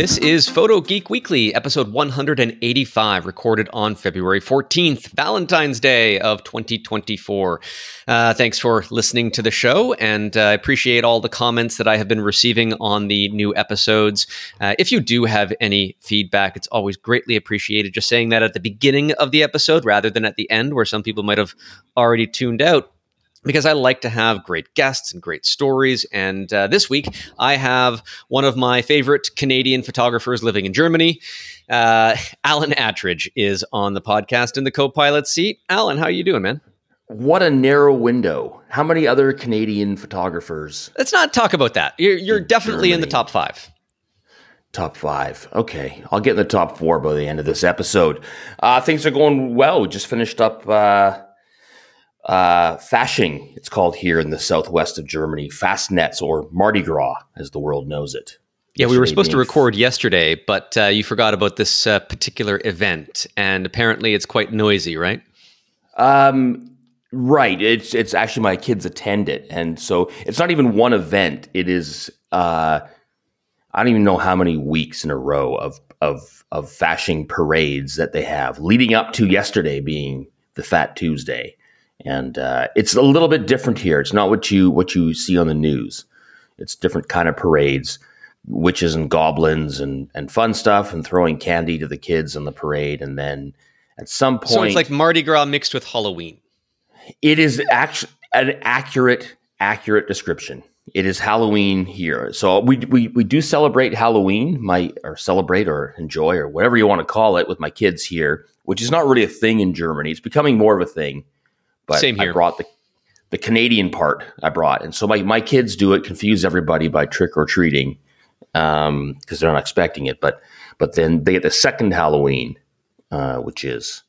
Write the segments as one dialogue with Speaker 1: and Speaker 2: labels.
Speaker 1: This is Photo Geek Weekly, episode 185, recorded on February 14th, Valentine's Day of 2024. Uh, thanks for listening to the show, and I uh, appreciate all the comments that I have been receiving on the new episodes. Uh, if you do have any feedback, it's always greatly appreciated. Just saying that at the beginning of the episode rather than at the end, where some people might have already tuned out because I like to have great guests and great stories. And uh, this week, I have one of my favorite Canadian photographers living in Germany. Uh, Alan Attridge is on the podcast in the co-pilot seat. Alan, how are you doing, man?
Speaker 2: What a narrow window. How many other Canadian photographers?
Speaker 1: Let's not talk about that. You're, you're in definitely Germany. in the top five.
Speaker 2: Top five. Okay. I'll get in the top four by the end of this episode. Uh, things are going well. We just finished up. Uh, Fasching, it's called here in the southwest of Germany, Fastnets or Mardi Gras, as the world knows it.
Speaker 1: Yeah, we were supposed to record yesterday, but uh, you forgot about this uh, particular event, and apparently it's quite noisy, right?
Speaker 2: Um, right. It's it's actually my kids attend it, and so it's not even one event. It is uh, I don't even know how many weeks in a row of of of Fasching parades that they have, leading up to yesterday being the Fat Tuesday and uh, it's a little bit different here. It's not what you what you see on the news. It's different kind of parades, witches and goblins and and fun stuff, and throwing candy to the kids on the parade, and then at some point, so
Speaker 1: it's like Mardi Gras mixed with Halloween.
Speaker 2: It is actually an accurate accurate description. It is Halloween here, so we we we do celebrate Halloween, my or celebrate or enjoy or whatever you want to call it with my kids here, which is not really a thing in Germany. It's becoming more of a thing but Same here. I brought the the Canadian part I brought, and so my my kids do it, confuse everybody by trick or treating because um, they're not expecting it. But but then they get the second Halloween, uh, which is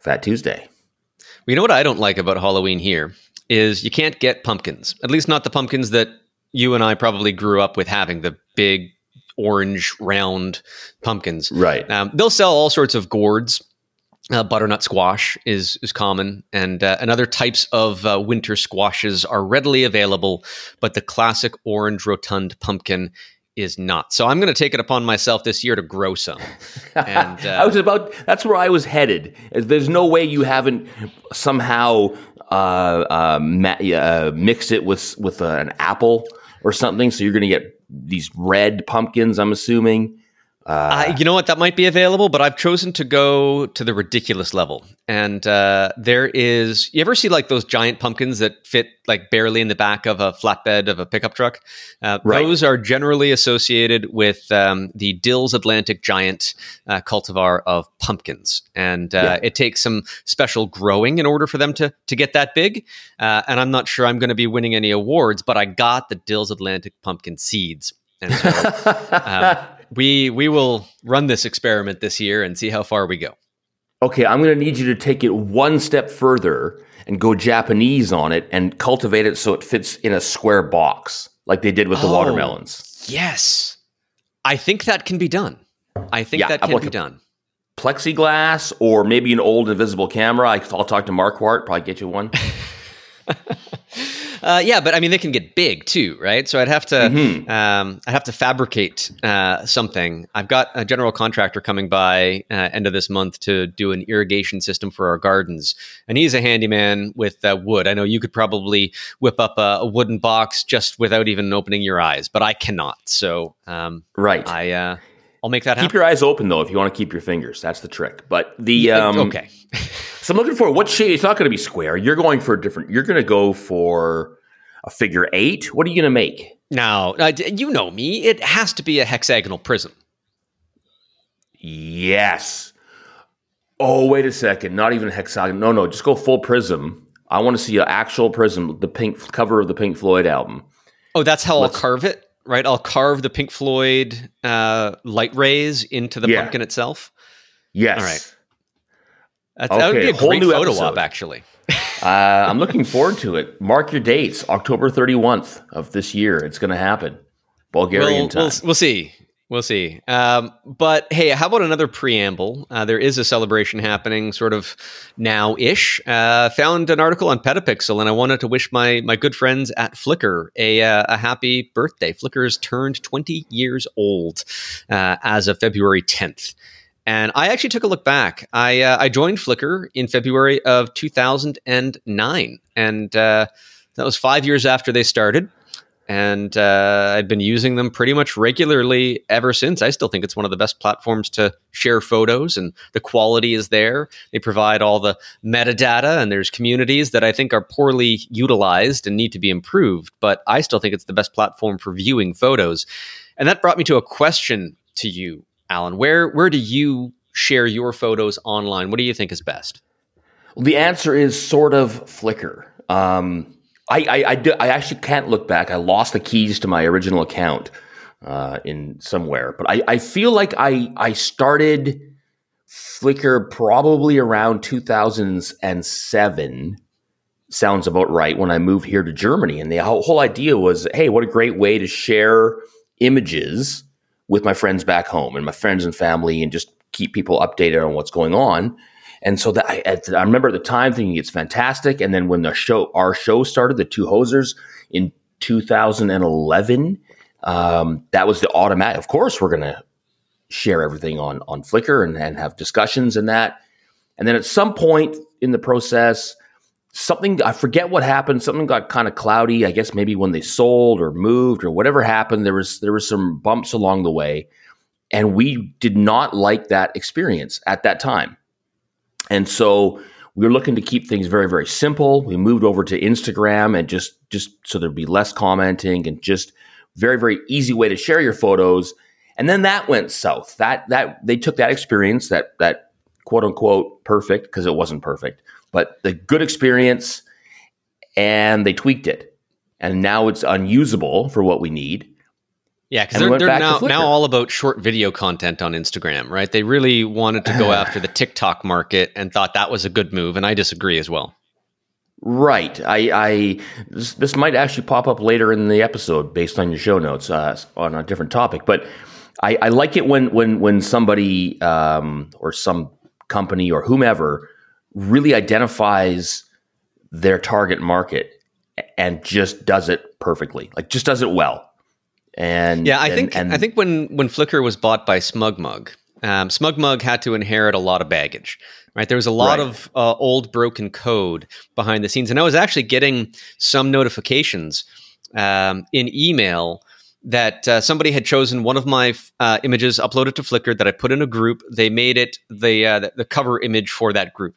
Speaker 2: Fat Tuesday.
Speaker 1: Well, you know what I don't like about Halloween here is you can't get pumpkins. At least not the pumpkins that you and I probably grew up with having the big orange round pumpkins.
Speaker 2: Right.
Speaker 1: Um, they'll sell all sorts of gourds uh, butternut squash is is common, and uh, and other types of uh, winter squashes are readily available, but the classic orange rotund pumpkin is not. So I'm going to take it upon myself this year to grow some.
Speaker 2: And I was about that's where I was headed. There's no way you haven't somehow uh, uh, ma- uh, mixed it with with an apple or something. So you're going to get these red pumpkins. I'm assuming.
Speaker 1: Uh, you know what? That might be available, but I've chosen to go to the ridiculous level. And uh, there is, you ever see like those giant pumpkins that fit like barely in the back of a flatbed of a pickup truck? Uh, right. Those are generally associated with um, the Dill's Atlantic Giant uh, cultivar of pumpkins. And uh, yeah. it takes some special growing in order for them to, to get that big. Uh, and I'm not sure I'm going to be winning any awards, but I got the Dill's Atlantic pumpkin seeds. And so, um, we we will run this experiment this year and see how far we go.
Speaker 2: Okay, I'm going to need you to take it one step further and go Japanese on it and cultivate it so it fits in a square box like they did with the oh, watermelons.
Speaker 1: Yes. I think that can be done. I think yeah, that can like be done.
Speaker 2: Plexiglass or maybe an old invisible camera. I'll talk to Mark Wart, probably get you one.
Speaker 1: Uh, yeah, but I mean, they can get big too, right? So I'd have to, mm-hmm. um, I'd have to fabricate uh, something. I've got a general contractor coming by uh, end of this month to do an irrigation system for our gardens, and he's a handyman with uh, wood. I know you could probably whip up a, a, wooden box just without even opening your eyes, but I cannot. So, um,
Speaker 2: right,
Speaker 1: I. Uh, I'll make that
Speaker 2: keep
Speaker 1: happen.
Speaker 2: Keep your eyes open though if you want to keep your fingers. That's the trick. But the um,
Speaker 1: okay.
Speaker 2: so I'm looking for what shape. It's not going to be square. You're going for a different. You're going to go for a figure eight? What are you going to make?
Speaker 1: Now, uh, you know me. It has to be a hexagonal prism.
Speaker 2: Yes. Oh, wait a second. Not even hexagon. No, no. Just go full prism. I want to see an actual prism, the pink cover of the Pink Floyd album.
Speaker 1: Oh, that's how Let's, I'll carve it, right? I'll carve the Pink Floyd uh, light rays into the yeah. pumpkin itself.
Speaker 2: Yes.
Speaker 1: All right. That's, okay. That would be a Whole great photo episode. op, actually.
Speaker 2: uh, I'm looking forward to it. Mark your dates, October 31st of this year. It's going to happen. Bulgarian
Speaker 1: we'll,
Speaker 2: time.
Speaker 1: We'll, we'll, see. We'll see. Um, but hey, how about another preamble? Uh, there is a celebration happening sort of now ish. Uh, found an article on PetaPixel, and I wanted to wish my, my good friends at Flickr a, uh, a happy birthday. Flickr's turned 20 years old uh, as of February 10th. And I actually took a look back. I, uh, I joined Flickr in February of 2009. And uh, that was five years after they started and uh, I've been using them pretty much regularly ever since. I still think it's one of the best platforms to share photos, and the quality is there. They provide all the metadata, and there's communities that I think are poorly utilized and need to be improved. But I still think it's the best platform for viewing photos, and that brought me to a question to you, Alan. Where where do you share your photos online? What do you think is best?
Speaker 2: Well, the answer is sort of Flickr. Um, I, I, I, do, I, actually can't look back. I lost the keys to my original account uh, in somewhere, but I, I feel like I, I started Flickr probably around 2007. Sounds about right when I moved here to Germany. And the whole idea was hey, what a great way to share images with my friends back home and my friends and family and just keep people updated on what's going on. And so that I, I remember at the time thinking it's fantastic. And then when the show, our show started, the two hosers in 2011, um, that was the automatic. Of course, we're going to share everything on on Flickr and, and have discussions and that. And then at some point in the process, something I forget what happened. Something got kind of cloudy. I guess maybe when they sold or moved or whatever happened. There was there was some bumps along the way, and we did not like that experience at that time. And so we were looking to keep things very, very simple. We moved over to Instagram and just just so there'd be less commenting and just very, very easy way to share your photos. And then that went south. That that they took that experience, that that quote unquote perfect, because it wasn't perfect, but the good experience, and they tweaked it. And now it's unusable for what we need.
Speaker 1: Yeah, because they're, they're now, now all about short video content on Instagram, right? They really wanted to go after the TikTok market and thought that was a good move, and I disagree as well.
Speaker 2: Right. I, I this, this might actually pop up later in the episode based on your show notes uh, on a different topic, but I, I like it when when when somebody um, or some company or whomever really identifies their target market and just does it perfectly, like just does it well and
Speaker 1: yeah, I
Speaker 2: and,
Speaker 1: think
Speaker 2: and,
Speaker 1: I think when when Flickr was bought by SmugMug, um, SmugMug had to inherit a lot of baggage. Right, there was a lot right. of uh, old broken code behind the scenes, and I was actually getting some notifications um, in email that uh, somebody had chosen one of my uh, images, uploaded to Flickr, that I put in a group. They made it the uh, the cover image for that group.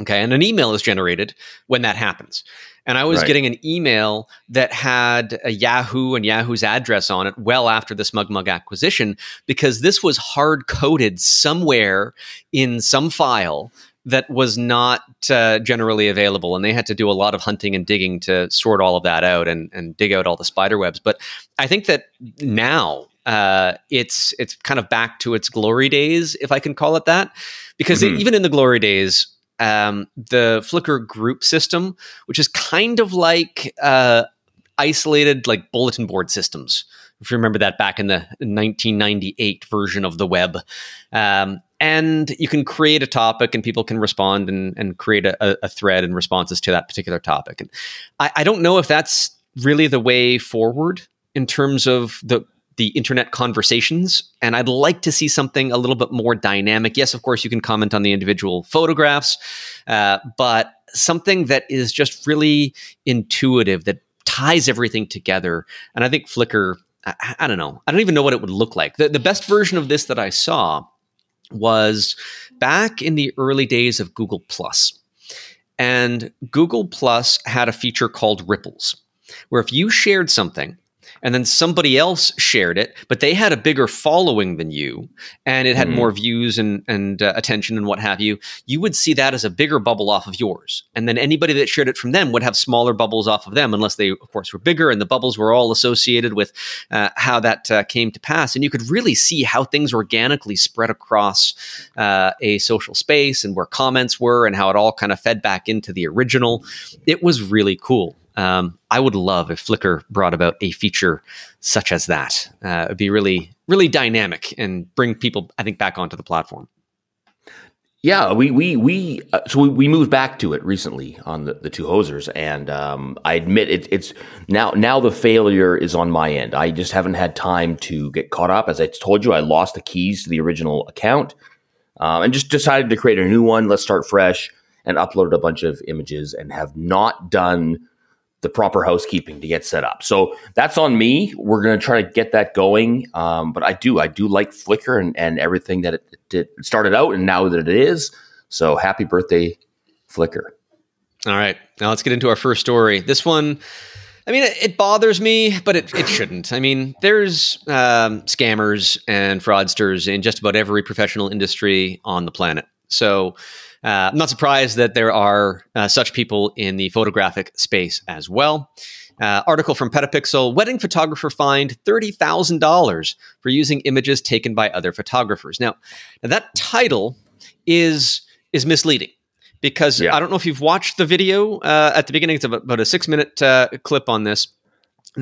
Speaker 1: Okay, and an email is generated when that happens. And I was right. getting an email that had a Yahoo and Yahoo's address on it well after the SmugMug acquisition because this was hard coded somewhere in some file that was not uh, generally available. And they had to do a lot of hunting and digging to sort all of that out and, and dig out all the spider webs. But I think that now uh, it's it's kind of back to its glory days, if I can call it that, because mm-hmm. even in the glory days, um, the Flickr group system, which is kind of like uh, isolated like bulletin board systems. If you remember that back in the 1998 version of the web. Um, and you can create a topic and people can respond and, and create a, a, thread and responses to that particular topic. And I, I don't know if that's really the way forward in terms of the the internet conversations. And I'd like to see something a little bit more dynamic. Yes, of course, you can comment on the individual photographs, uh, but something that is just really intuitive that ties everything together. And I think Flickr, I, I don't know, I don't even know what it would look like. The, the best version of this that I saw was back in the early days of Google Plus. And Google Plus had a feature called Ripples, where if you shared something and then somebody else shared it, but they had a bigger following than you, and it had mm. more views and and uh, attention and what have you. You would see that as a bigger bubble off of yours, and then anybody that shared it from them would have smaller bubbles off of them, unless they, of course, were bigger, and the bubbles were all associated with uh, how that uh, came to pass. And you could really see how things organically spread across uh, a social space and where comments were, and how it all kind of fed back into the original. It was really cool. Um, I would love if Flickr brought about a feature such as that. Uh, it'd be really, really dynamic and bring people, I think, back onto the platform.
Speaker 2: Yeah, we we we uh, so we, we moved back to it recently on the, the two hosers, and um, I admit it, it's now now the failure is on my end. I just haven't had time to get caught up. As I told you, I lost the keys to the original account, um, and just decided to create a new one. Let's start fresh, and uploaded a bunch of images, and have not done the proper housekeeping to get set up. So that's on me. We're going to try to get that going. Um, but I do, I do like Flickr and, and everything that it, it, started out and now that it is. So happy birthday, Flickr.
Speaker 1: All right. Now let's get into our first story. This one, I mean, it, bothers me, but it, it shouldn't. I mean, there's um, scammers and fraudsters in just about every professional industry on the planet. So, uh, I'm not surprised that there are uh, such people in the photographic space as well. Uh, article from PetaPixel Wedding photographer fined $30,000 for using images taken by other photographers. Now, now that title is, is misleading because yeah. I don't know if you've watched the video uh, at the beginning. It's about a six minute uh, clip on this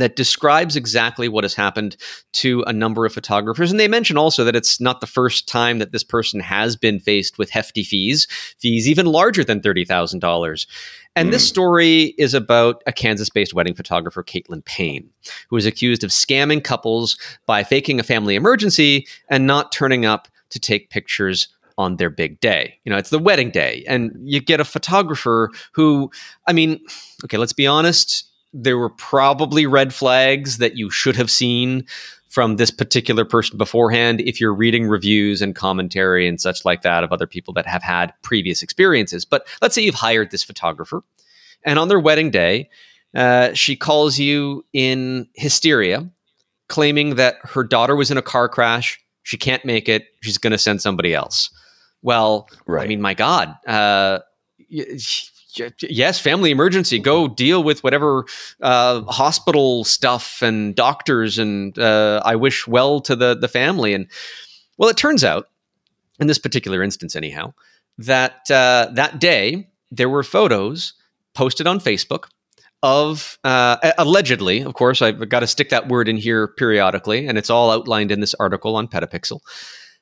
Speaker 1: that describes exactly what has happened to a number of photographers. And they mention also that it's not the first time that this person has been faced with hefty fees, fees even larger than $30,000. And mm. this hmm. story is about a Kansas based wedding photographer, Caitlin Payne, who is accused of scamming couples by faking a family emergency and not turning up to take pictures on their big day. You know, it's the wedding day, and you get a photographer who, I mean, okay, let's be honest there were probably red flags that you should have seen from this particular person beforehand if you're reading reviews and commentary and such like that of other people that have had previous experiences. But let's say you've hired this photographer, and on their wedding day, uh, she calls you in hysteria, claiming that her daughter was in a car crash. She can't make it. She's going to send somebody else. Well, right. I mean, my God, uh, yes, family emergency. Go deal with whatever uh, hospital stuff and doctors, and uh, I wish well to the the family. And well, it turns out, in this particular instance, anyhow, that uh, that day there were photos posted on Facebook of uh, allegedly, of course, I've got to stick that word in here periodically, and it's all outlined in this article on PetaPixel.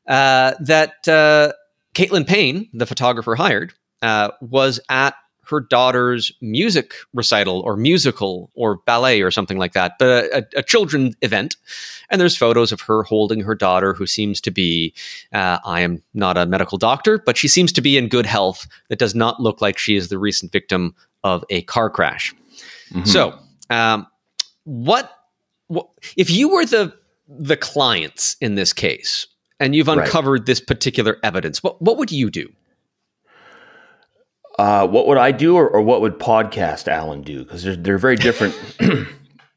Speaker 1: Uh, that uh, Caitlin Payne, the photographer hired, uh, was at her daughter's music recital or musical or ballet or something like that, but a, a children event. And there's photos of her holding her daughter, who seems to be, uh, I am not a medical doctor, but she seems to be in good health. That does not look like she is the recent victim of a car crash. Mm-hmm. So, um, what, what if you were the the clients in this case and you've uncovered right. this particular evidence? What what would you do?
Speaker 2: Uh, what would I do, or, or, what would podcast Alan do? Because they're, they're very different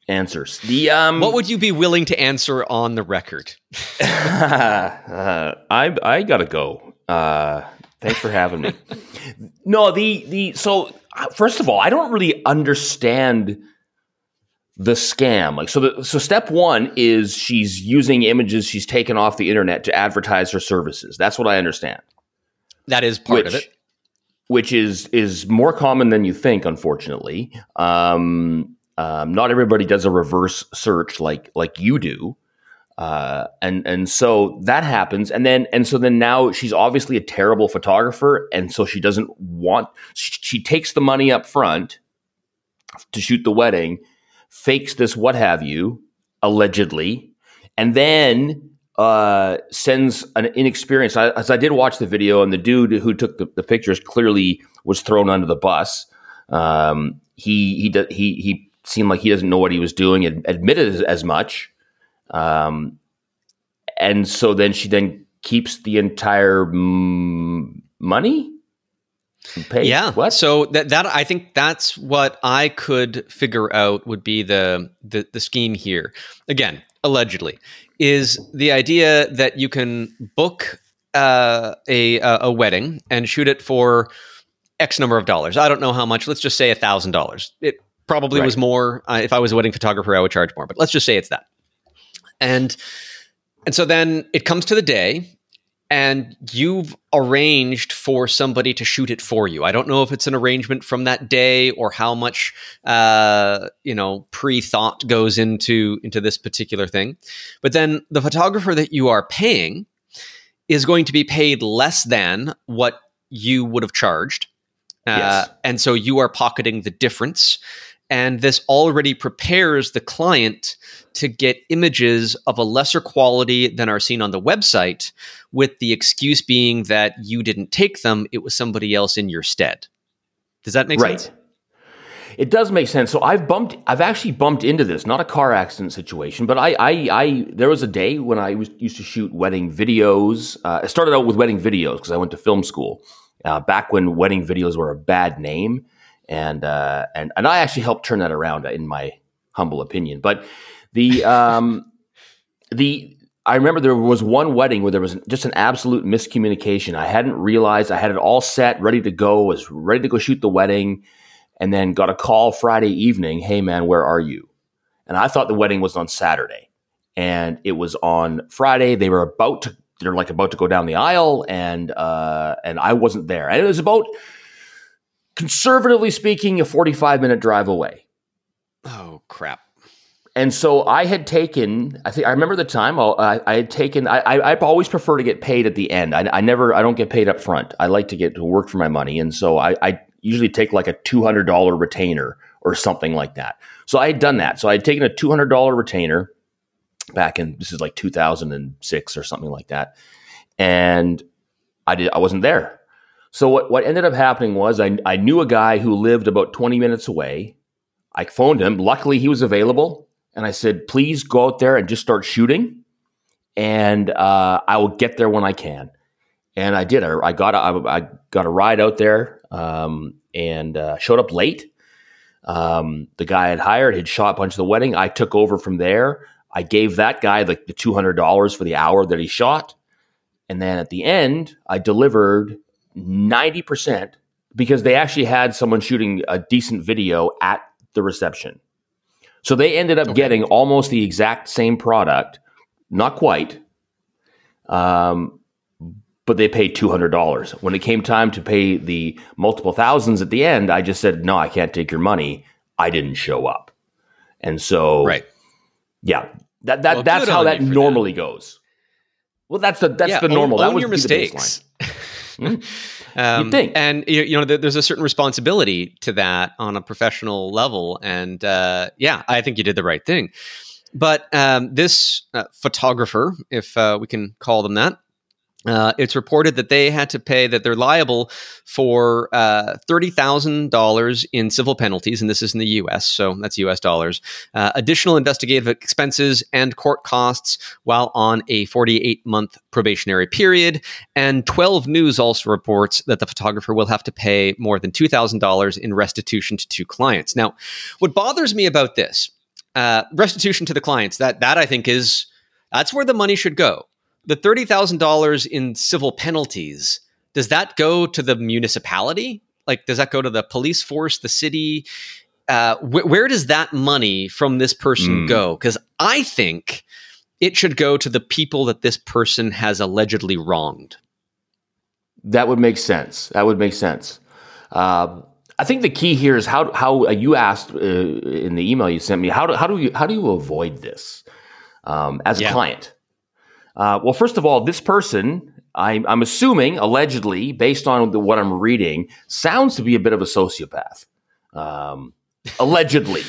Speaker 2: answers. The um,
Speaker 1: what would you be willing to answer on the record?
Speaker 2: uh, I I gotta go. Uh, thanks for having me. no, the the so uh, first of all, I don't really understand the scam. Like so, the, so step one is she's using images she's taken off the internet to advertise her services. That's what I understand.
Speaker 1: That is part Which, of it
Speaker 2: which is is more common than you think. Unfortunately, um, um, not everybody does a reverse search like like you do, uh, and and so that happens. And then and so then now she's obviously a terrible photographer, and so she doesn't want. She, she takes the money up front to shoot the wedding, fakes this what have you allegedly, and then uh, sends an inexperienced. I, as I did watch the video, and the dude who took the, the pictures clearly was thrown under the bus. Um, he he he he seemed like he doesn't know what he was doing, and admitted as, as much. Um, and so then she then keeps the entire m- money.
Speaker 1: Pay. Yeah. What? So that that I think that's what I could figure out would be the the, the scheme here. Again, allegedly, is the idea that you can book uh, a a wedding and shoot it for X number of dollars. I don't know how much. Let's just say a thousand dollars. It probably right. was more. Uh, if I was a wedding photographer, I would charge more. But let's just say it's that. And and so then it comes to the day, and you've arranged for somebody to shoot it for you. I don't know if it's an arrangement from that day or how much uh, you know pre-thought goes into into this particular thing. But then the photographer that you are paying is going to be paid less than what you would have charged. Uh, yes. And so you are pocketing the difference. And this already prepares the client to get images of a lesser quality than are seen on the website, with the excuse being that you didn't take them, it was somebody else in your stead. Does that make right. sense?
Speaker 2: It does make sense. So I've bumped, I've actually bumped into this, not a car accident situation, but I, I, I there was a day when I was used to shoot wedding videos. Uh, I started out with wedding videos because I went to film school uh, back when wedding videos were a bad name and uh, and and I actually helped turn that around, in my humble opinion. But the um, the I remember there was one wedding where there was just an absolute miscommunication. I hadn't realized I had it all set, ready to go, was ready to go shoot the wedding, and then got a call Friday evening. Hey man, where are you? And I thought the wedding was on Saturday, and it was on Friday. They were about to they're like about to go down the aisle, and uh, and I wasn't there. And it was about conservatively speaking, a 45 minute drive away.
Speaker 1: Oh, crap.
Speaker 2: And so I had taken, I think I remember the time oh, I, I had taken, I, I, I, always prefer to get paid at the end. I, I, never, I don't get paid up front. I like to get to work for my money. And so I, I usually take like a $200 retainer or something like that. So I had done that. So I had taken a $200 retainer back in, this is like 2006 or something like that. And I did, I wasn't there. So what, what ended up happening was I, I knew a guy who lived about 20 minutes away. I phoned him. Luckily, he was available. And I said, please go out there and just start shooting. And uh, I will get there when I can. And I did. I, I got a, I got a ride out there um, and uh, showed up late. Um, the guy I had hired had shot a bunch of the wedding. I took over from there. I gave that guy the, the $200 for the hour that he shot. And then at the end, I delivered 90% because they actually had someone shooting a decent video at the reception. So they ended up okay. getting almost the exact same product, not quite, um, but they paid $200. When it came time to pay the multiple thousands at the end, I just said, no, I can't take your money. I didn't show up. And so,
Speaker 1: right.
Speaker 2: yeah, that, that, well, that's how that normally that. goes. Well, that's the, that's yeah, the normal.
Speaker 1: Own,
Speaker 2: that was
Speaker 1: your mistakes.
Speaker 2: Um, you think,
Speaker 1: and you know, there's a certain responsibility to that on a professional level, and uh, yeah, I think you did the right thing. But um, this uh, photographer, if uh, we can call them that, uh, it's reported that they had to pay that they're liable for uh, thirty thousand dollars in civil penalties, and this is in the U.S., so that's U.S. dollars. Uh, additional investigative expenses and court costs while on a forty-eight month probationary period. And Twelve News also reports that the photographer will have to pay more than two thousand dollars in restitution to two clients. Now, what bothers me about this uh, restitution to the clients that that I think is that's where the money should go the $30,000 in civil penalties, does that go to the municipality? Like, does that go to the police force, the city? Uh, wh- where does that money from this person mm. go? Because I think it should go to the people that this person has allegedly wronged.
Speaker 2: That would make sense. That would make sense. Uh, I think the key here is how how uh, you asked uh, in the email you sent me. How do how do you how do you avoid this um, as yeah. a client? Uh, well, first of all, this person, I'm, I'm assuming, allegedly, based on the, what I'm reading, sounds to be a bit of a sociopath. Um, allegedly.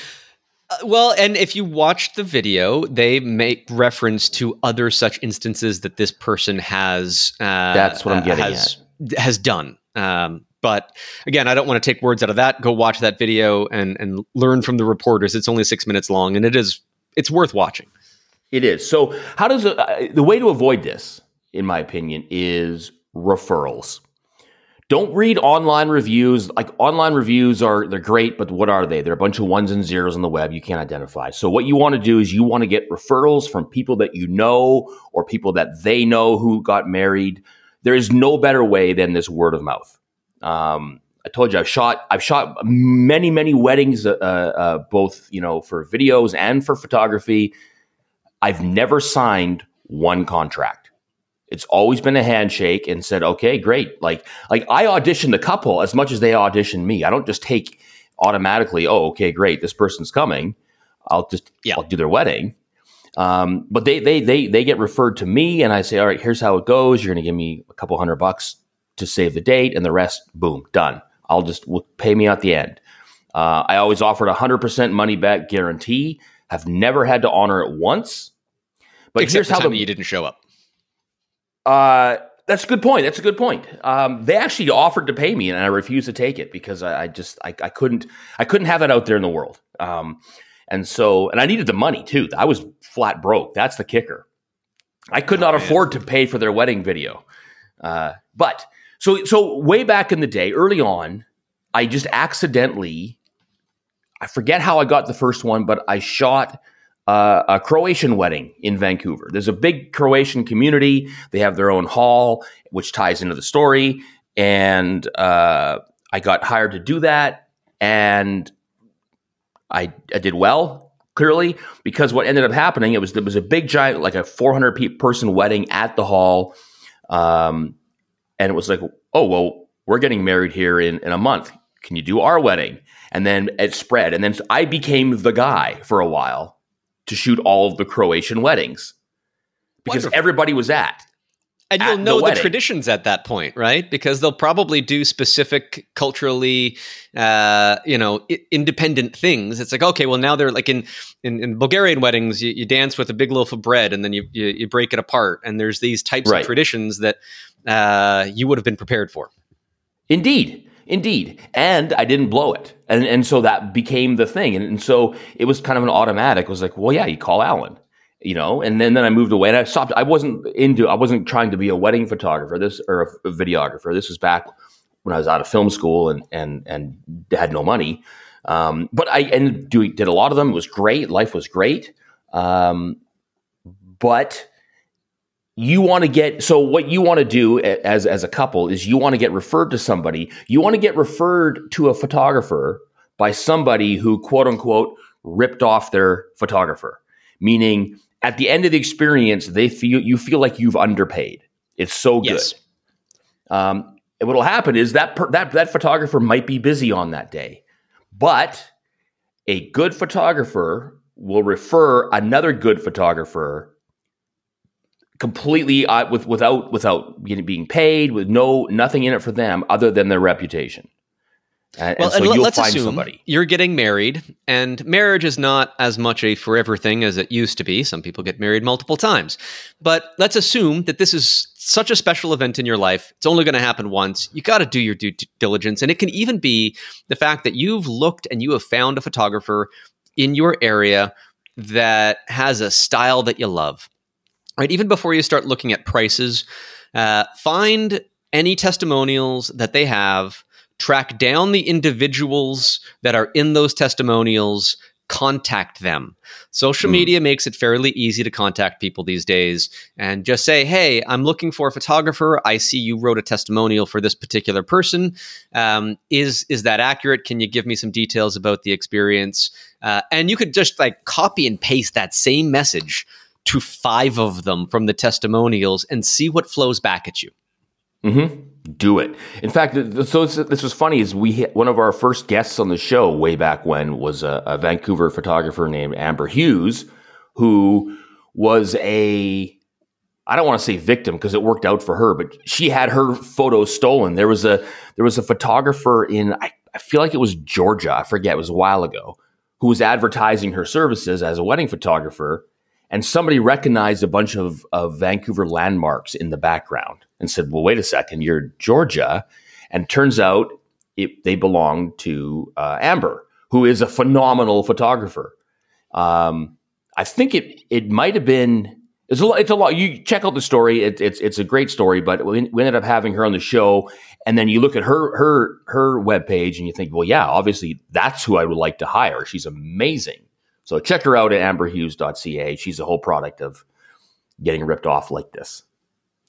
Speaker 1: Uh, well, and if you watch the video, they make reference to other such instances that this person has.
Speaker 2: Uh, That's what I'm getting
Speaker 1: has, at. Has done. Um, but again, I don't want to take words out of that. Go watch that video and and learn from the reporters. It's only six minutes long, and it is it's worth watching.
Speaker 2: It is. So, how does uh, the way to avoid this, in my opinion, is referrals. Don't read online reviews. Like online reviews are they're great, but what are they? They're a bunch of ones and zeros on the web you can't identify. So what you want to do is you want to get referrals from people that you know or people that they know who got married. There is no better way than this word of mouth. Um, I told you I've shot I've shot many many weddings, uh, uh, both you know for videos and for photography. I've never signed one contract. It's always been a handshake and said, okay, great. Like, like I audition the couple as much as they audition me. I don't just take automatically, oh, okay, great, this person's coming. I'll just yeah. I'll do their wedding. Um, but they they they they get referred to me, and I say, all right, here's how it goes. You're going to give me a couple hundred bucks to save the date, and the rest, boom, done. I'll just will pay me at the end. Uh, I always offered a hundred percent money back guarantee. Have never had to honor it once.
Speaker 1: But Except here's how the, you didn't show up.
Speaker 2: Uh, that's a good point. That's a good point. Um, they actually offered to pay me, and I refused to take it because I, I just I, I, couldn't I couldn't have it out there in the world. Um, and so, and I needed the money too. I was flat broke. That's the kicker. I could oh, not man. afford to pay for their wedding video. Uh, but so so way back in the day, early on, I just accidentally I forget how I got the first one, but I shot uh, a Croatian wedding in Vancouver. There's a big Croatian community. They have their own hall, which ties into the story. And uh, I got hired to do that, and I, I did well clearly because what ended up happening it was there was a big giant like a 400 person wedding at the hall, um, and it was like oh well we're getting married here in in a month. Can you do our wedding? And then it spread, and then I became the guy for a while to shoot all of the Croatian weddings because Wonderful. everybody was at.
Speaker 1: And you'll know the, the, traditions at that point, right? Because they'll probably do specific culturally, uh, you know, I- independent things. It's like, okay, well now they're like in in, in Bulgarian weddings, you, you, dance with a big loaf of bread and then you, you, you break it apart. And there's these types right. of traditions that uh, you would have been prepared for.
Speaker 2: Indeed. Indeed. And I didn't blow it. And and so that became the thing. And, and so it was kind of an automatic. It was like, well, yeah, you call Alan. You know, and then, then I moved away and I stopped. I wasn't into I wasn't trying to be a wedding photographer, this or a, a videographer. This was back when I was out of film school and and and had no money. Um, but I ended doing did a lot of them. It was great. Life was great. Um, but you want to get so what you want to do as as a couple is you want to get referred to somebody. You want to get referred to a photographer by somebody who quote unquote ripped off their photographer. Meaning at the end of the experience they feel you feel like you've underpaid. It's so good. Yes. um, and what'll happen is that per, that that photographer might be busy on that day. But a good photographer will refer another good photographer completely uh, with without without being paid with no nothing in it for them other than their reputation.
Speaker 1: Uh, well, and so and let's assume somebody. you're getting married, and marriage is not as much a forever thing as it used to be. Some people get married multiple times. But let's assume that this is such a special event in your life. It's only going to happen once. You got to do your due diligence. And it can even be the fact that you've looked and you have found a photographer in your area that has a style that you love right? Even before you start looking at prices, uh, find any testimonials that they have, track down the individuals that are in those testimonials, contact them. Social mm. media makes it fairly easy to contact people these days and just say, Hey, I'm looking for a photographer. I see you wrote a testimonial for this particular person. Um, is, is that accurate? Can you give me some details about the experience? Uh, and you could just like copy and paste that same message to five of them from the testimonials and see what flows back at you.
Speaker 2: Mm-hmm. Do it. In fact, so this was funny. Is we one of our first guests on the show way back when was a, a Vancouver photographer named Amber Hughes, who was a I don't want to say victim because it worked out for her, but she had her photos stolen. There was a there was a photographer in I, I feel like it was Georgia. I forget. It was a while ago. Who was advertising her services as a wedding photographer, and somebody recognized a bunch of, of Vancouver landmarks in the background and said, "Well, wait a second, you're Georgia," and turns out it, they belong to uh, Amber, who is a phenomenal photographer. Um, I think it it might have been. It's a, it's a lot. You check out the story. It, it's it's a great story, but we, we ended up having her on the show, and then you look at her her her webpage and you think, well, yeah, obviously that's who I would like to hire. She's amazing. So check her out at amberhughes.ca. She's a whole product of getting ripped off like this.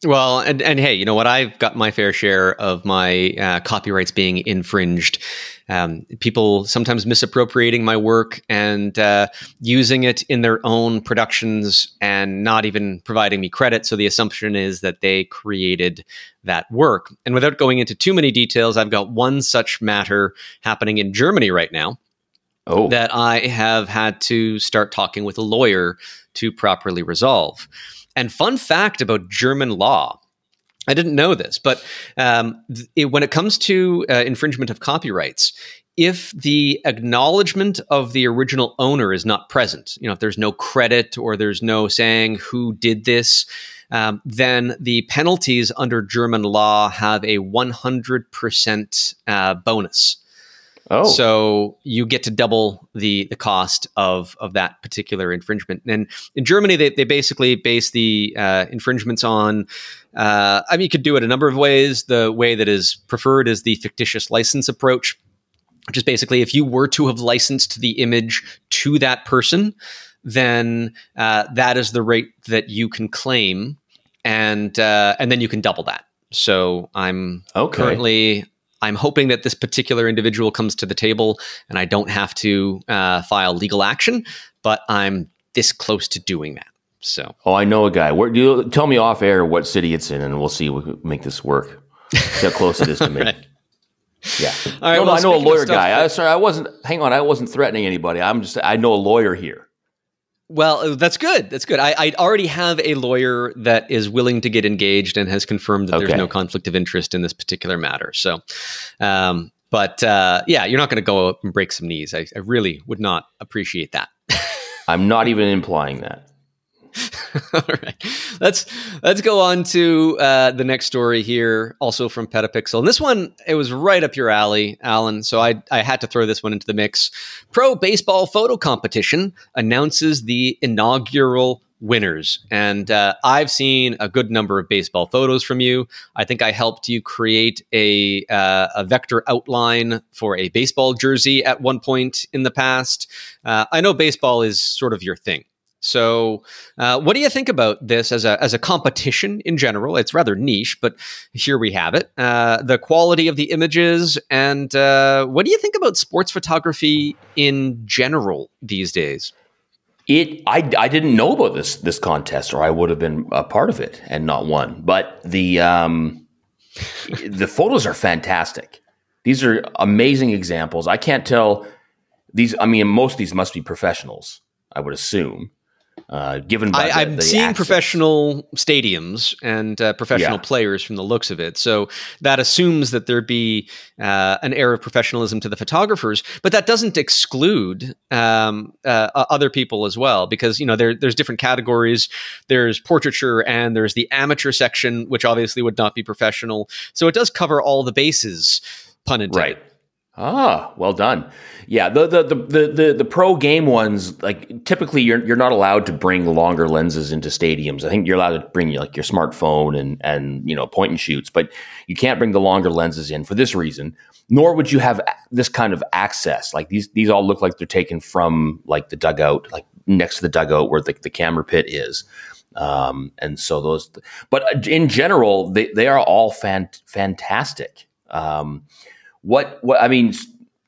Speaker 1: Well, and and hey, you know what? I've got my fair share of my uh, copyrights being infringed. Um, people sometimes misappropriating my work and uh, using it in their own productions and not even providing me credit. So the assumption is that they created that work. And without going into too many details, I've got one such matter happening in Germany right now. Oh. That I have had to start talking with a lawyer to properly resolve. And fun fact about German law. I didn't know this, but um, it, when it comes to uh, infringement of copyrights, if the acknowledgement of the original owner is not present, you know, if there's no credit or there's no saying who did this, um, then the penalties under German law have a 100% uh, bonus. Oh. So you get to double the the cost of of that particular infringement. And in Germany, they, they basically base the uh, infringements on. Uh, I mean, you could do it a number of ways. The way that is preferred is the fictitious license approach, which is basically if you were to have licensed the image to that person, then uh, that is the rate that you can claim, and uh, and then you can double that. So I'm okay. currently I'm hoping that this particular individual comes to the table and I don't have to uh, file legal action, but I'm this close to doing that. So,
Speaker 2: oh, I know a guy. Where do you tell me off air what city it's in, and we'll see if we make this work. See how close it is to me. right. Yeah. All right. No, well, no, I know a lawyer guy. I, sorry, I wasn't. Hang on, I wasn't threatening anybody. I'm just. I know a lawyer here.
Speaker 1: Well, uh, that's good. That's good. I, I, already have a lawyer that is willing to get engaged and has confirmed that okay. there's no conflict of interest in this particular matter. So, um, but uh, yeah, you're not going to go and break some knees. I, I really would not appreciate that.
Speaker 2: I'm not even implying that.
Speaker 1: All right, let's let's go on to uh, the next story here, also from PetaPixel. And this one, it was right up your alley, Alan. So I I had to throw this one into the mix. Pro baseball photo competition announces the inaugural winners, and uh, I've seen a good number of baseball photos from you. I think I helped you create a uh, a vector outline for a baseball jersey at one point in the past. Uh, I know baseball is sort of your thing. So, uh, what do you think about this as a as a competition in general? It's rather niche, but here we have it. Uh, the quality of the images, and uh, what do you think about sports photography in general these days?
Speaker 2: It I, I didn't know about this this contest, or I would have been a part of it and not won. But the um, the photos are fantastic. These are amazing examples. I can't tell these. I mean, most of these must be professionals. I would assume uh, given by I,
Speaker 1: am seeing access. professional stadiums and uh, professional yeah. players from the looks of it. So that assumes that there'd be uh, an air of professionalism to the photographers, but that doesn't exclude um, uh, other people as well, because you know there, there's different categories. There's portraiture and there's the amateur section, which obviously would not be professional. So it does cover all the bases. Pun intended.
Speaker 2: Right. Ah, well done. Yeah, the, the the the the pro game ones, like typically you're you're not allowed to bring longer lenses into stadiums. I think you're allowed to bring like your smartphone and and you know point and shoots, but you can't bring the longer lenses in for this reason. Nor would you have this kind of access. Like these these all look like they're taken from like the dugout, like next to the dugout where the, the camera pit is. Um, and so those, but in general, they they are all fan, fantastic. Um, what what I mean,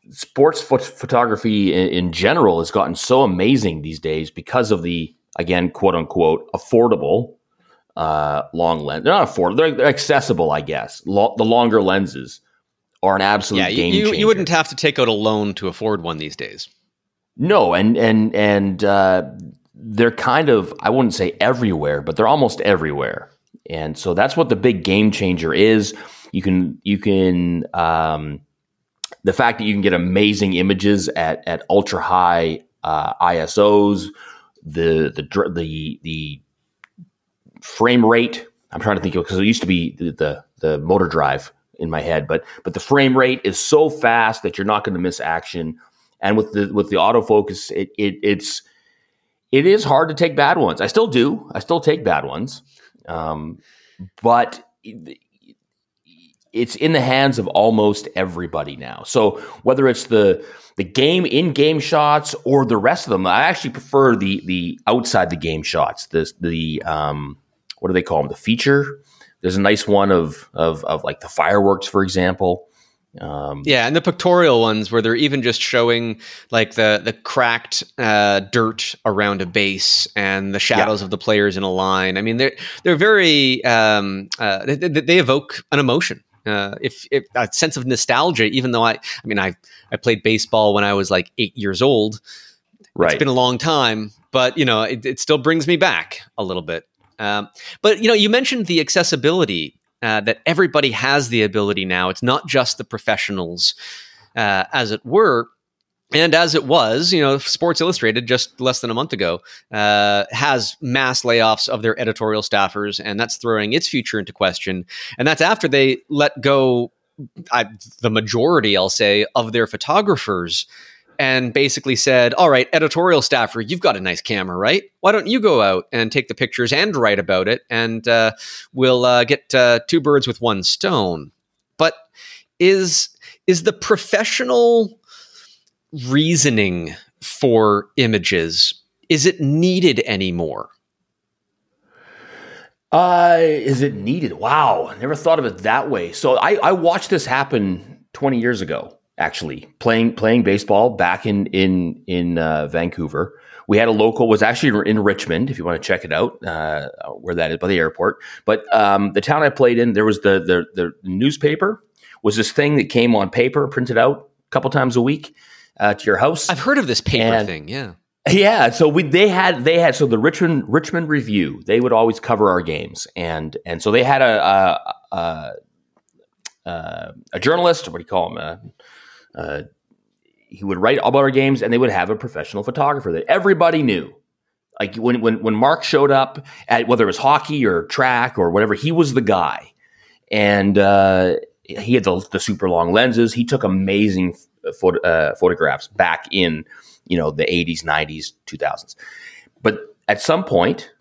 Speaker 2: sports photography in, in, general has gotten so amazing these days because of the again quote unquote affordable uh, long lens. They're not affordable; they're, they're accessible, I guess. Lo- the longer lenses are an absolute yeah, game
Speaker 1: you,
Speaker 2: changer.
Speaker 1: You wouldn't have to take out a loan to afford one these days.
Speaker 2: No, and and and uh, they're kind of I wouldn't say everywhere, but they're almost everywhere. And so that's what the big game changer is. You can you can um, the fact that you can get amazing images at at ultra high uh, ISOs, the the the the frame rate. I'm trying to think of because it used to be the, the the motor drive in my head, but but the frame rate is so fast that you're not going to miss action. And with the with the autofocus, it, it it's it is hard to take bad ones. I still do. I still take bad ones, um, but it's in the hands of almost everybody now. So whether it's the the game in game shots or the rest of them, I actually prefer the the outside the game shots. This the um, what do they call them? The feature there's a nice one of of of like the fireworks, for example.
Speaker 1: Um, yeah, and the pictorial ones where they're even just showing like the the cracked uh, dirt around a base and the shadows yeah. of the players in a line. I mean, they're they're very um, uh, they, they, evoke an emotion. Uh, if, if, a sense of nostalgia, even though I, I mean, I I played baseball when I was like eight years old. Right. It's been a long time, but you know, it, it still brings me back a little bit. Um, but you know, you mentioned the accessibility uh, that everybody has the ability now. It's not just the professionals, uh, as it were. And as it was, you know, Sports Illustrated just less than a month ago uh, has mass layoffs of their editorial staffers, and that's throwing its future into question. And that's after they let go I, the majority, I'll say, of their photographers and basically said, All right, editorial staffer, you've got a nice camera, right? Why don't you go out and take the pictures and write about it? And uh, we'll uh, get uh, two birds with one stone. But is is the professional reasoning for images is it needed anymore?
Speaker 2: Uh, is it needed? Wow, never thought of it that way. So I, I watched this happen 20 years ago actually playing playing baseball back in in in uh, Vancouver. We had a local was actually in Richmond. If you want to check it out, uh, where that is by the airport. But um, the town I played in, there was the, the the newspaper was this thing that came on paper, printed out a couple times a week uh, to your house.
Speaker 1: I've heard of this paper and, thing. Yeah.
Speaker 2: Yeah, so we they had they had so the Richmond Richmond Review they would always cover our games and and so they had a a, a, a journalist what do you call him a, uh, he would write about our games, and they would have a professional photographer that everybody knew. Like when when when Mark showed up at whether it was hockey or track or whatever, he was the guy, and uh, he had the, the, super long lenses. He took amazing photo, uh, photographs back in you know the 80s, 90s, 2000s. But at some point,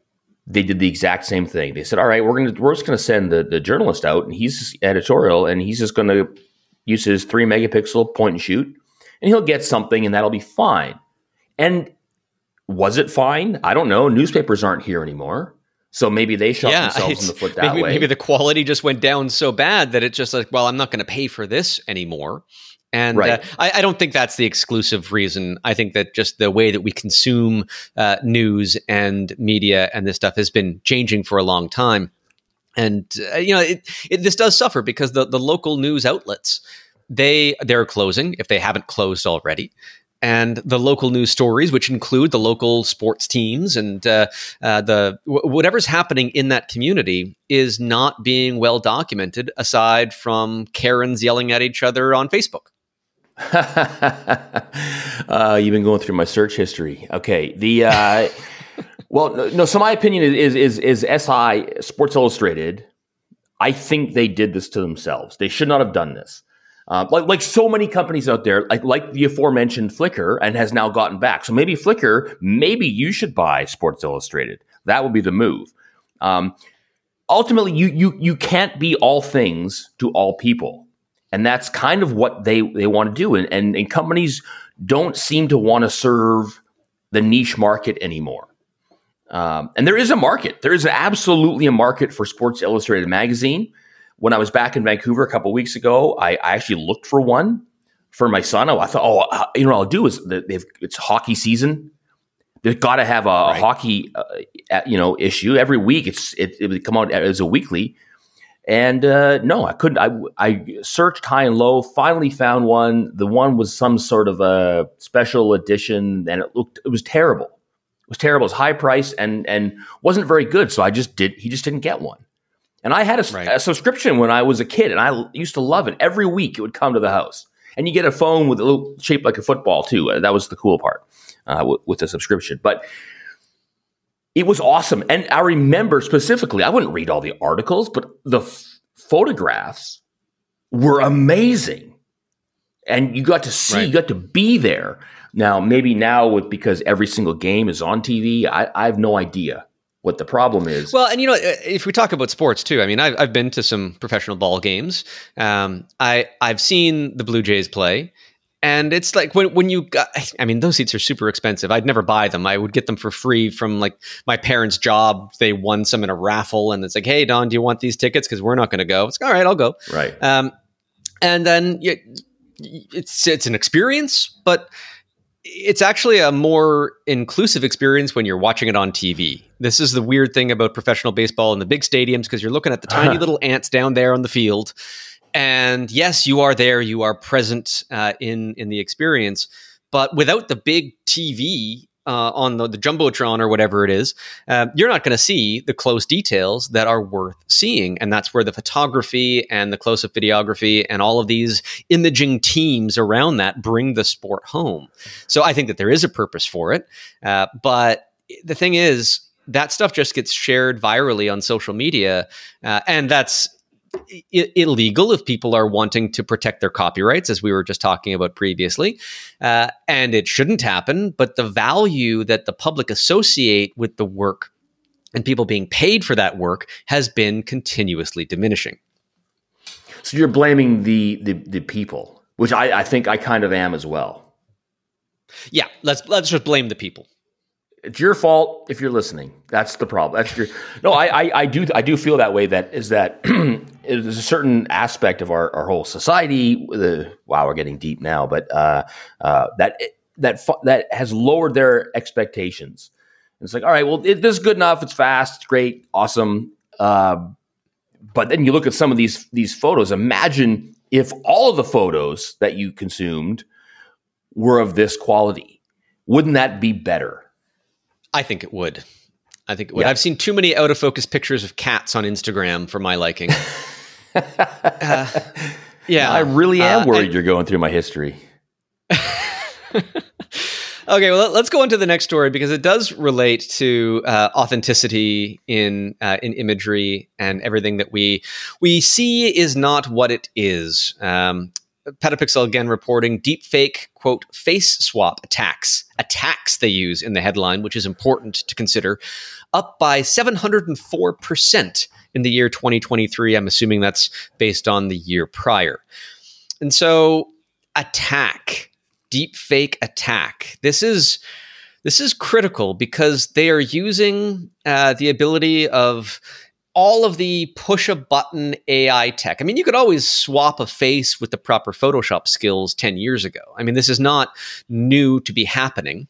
Speaker 2: they did the exact same thing. They said, "All right, we're gonna we're just gonna send the, the journalist out, and he's editorial, and he's just gonna use his three megapixel point and shoot, and he'll get something, and that'll be fine. And was it fine? I don't know. Newspapers aren't here anymore. So maybe they shot yeah, themselves in the foot that
Speaker 1: maybe,
Speaker 2: way.
Speaker 1: Maybe the quality just went down so bad that it's just like, well, I'm not going to pay for this anymore. And right. uh, I, I, don't think that's the exclusive reason. I think that just the way that we consume uh, news and media and this stuff has been changing for a long time and uh, you know it, it, this does suffer because the, the local news outlets they they're closing if they haven't closed already and the local news stories which include the local sports teams and uh, uh, the w- whatever's happening in that community is not being well documented aside from karens yelling at each other on facebook
Speaker 2: uh, you've been going through my search history okay the uh, well, no. So my opinion is is is, SI Sports Illustrated. I think they did this to themselves. They should not have done this. Uh, like like so many companies out there, like like the aforementioned Flickr, and has now gotten back. So maybe Flickr, maybe you should buy Sports Illustrated. That would be the move. Um, ultimately, you you you can't be all things to all people, and that's kind of what they they want to do. And, and and companies don't seem to want to serve the niche market anymore. Um, and there is a market. There is absolutely a market for Sports Illustrated magazine. When I was back in Vancouver a couple weeks ago, I, I, actually looked for one for my son. I thought, oh, uh, you know, what I'll do is it's hockey season. They've got to have a, right. hockey, uh, you know, issue every week. It's it, it, would come out as a weekly, and uh, no, I couldn't. I I searched high and low. Finally found one. The one was some sort of a special edition, and it looked it was terrible It was terrible. It was high price and and wasn't very good. So I just did. He just didn't get one. And I had a, right. a, subscription when I was a kid, and I used to love it. Every week it would come to the house, and you get a phone with a little shaped like a football too. Uh, that was the cool part uh, w- with the subscription. But it was awesome, and I remember specifically. I wouldn't read all the articles, but the f- photographs were amazing, and you got to see, right. you got to be there. Now, maybe now with because every single game is on TV, I, I have no idea what the problem is.
Speaker 1: Well, and you know, if we talk about sports too, I mean, I've, I've been to some professional ball games. Um, I I've seen the Blue Jays play, and it's like when when you got, I mean, those seats are super expensive. I'd never buy them. I would get them for free from like my parents' job. They won some in a raffle, and it's like, hey, Don, do you want these tickets? Because we're not going to go. It's like, all right, I'll go.
Speaker 2: Right.
Speaker 1: Um, and then you, it's it's an experience, but it's actually a more inclusive experience when you're watching it on TV. This is the weird thing about professional baseball in the big stadiums because you're looking at the tiny little ants down there on the field and yes, you are there, you are present uh, in in the experience, but without the big TV uh, on the, the jumbotron or whatever it is, uh, you're not going to see the close details that are worth seeing, and that's where the photography and the close-up videography and all of these imaging teams around that bring the sport home. So I think that there is a purpose for it, uh, but the thing is that stuff just gets shared virally on social media, uh, and that's I- illegal if people are wanting to protect their copyrights, as we were just talking about previously. Uh, and it shouldn't happen. But the value that the public associate with the work and people being paid for that work has been continuously diminishing.
Speaker 2: So you're blaming the the, the people, which I, I think I kind of am as well.
Speaker 1: Yeah, let's let's just blame the people
Speaker 2: it's your fault if you're listening. That's the problem. That's your no. I, I, I do I do feel that way. That is that there's a certain aspect of our, our whole society. The wow, we're getting deep now, but uh, uh, that that that has lowered their expectations. it's like, all right, well, it, this is good enough. It's fast, it's great, awesome. Uh, but then you look at some of these these photos. Imagine if all of the photos that you consumed were of this quality. Wouldn't that be better?
Speaker 1: I think it would. I think it would. Yeah. I've seen too many out of focus pictures of cats on Instagram for my liking.
Speaker 2: uh, yeah, I really am uh, worried and, you're going through my history.
Speaker 1: okay, well, let's go on to the next story because it does relate to uh, authenticity in uh, in imagery and everything that we we see is not what it is. Um, Petapixel again reporting deepfake quote face swap attacks attacks they use in the headline, which is important to consider, up by 704 percent in the year 2023. I'm assuming that's based on the year prior. And so, attack, deepfake attack. This is this is critical because they are using uh, the ability of all of the push a button AI tech. I mean, you could always swap a face with the proper Photoshop skills 10 years ago. I mean, this is not new to be happening,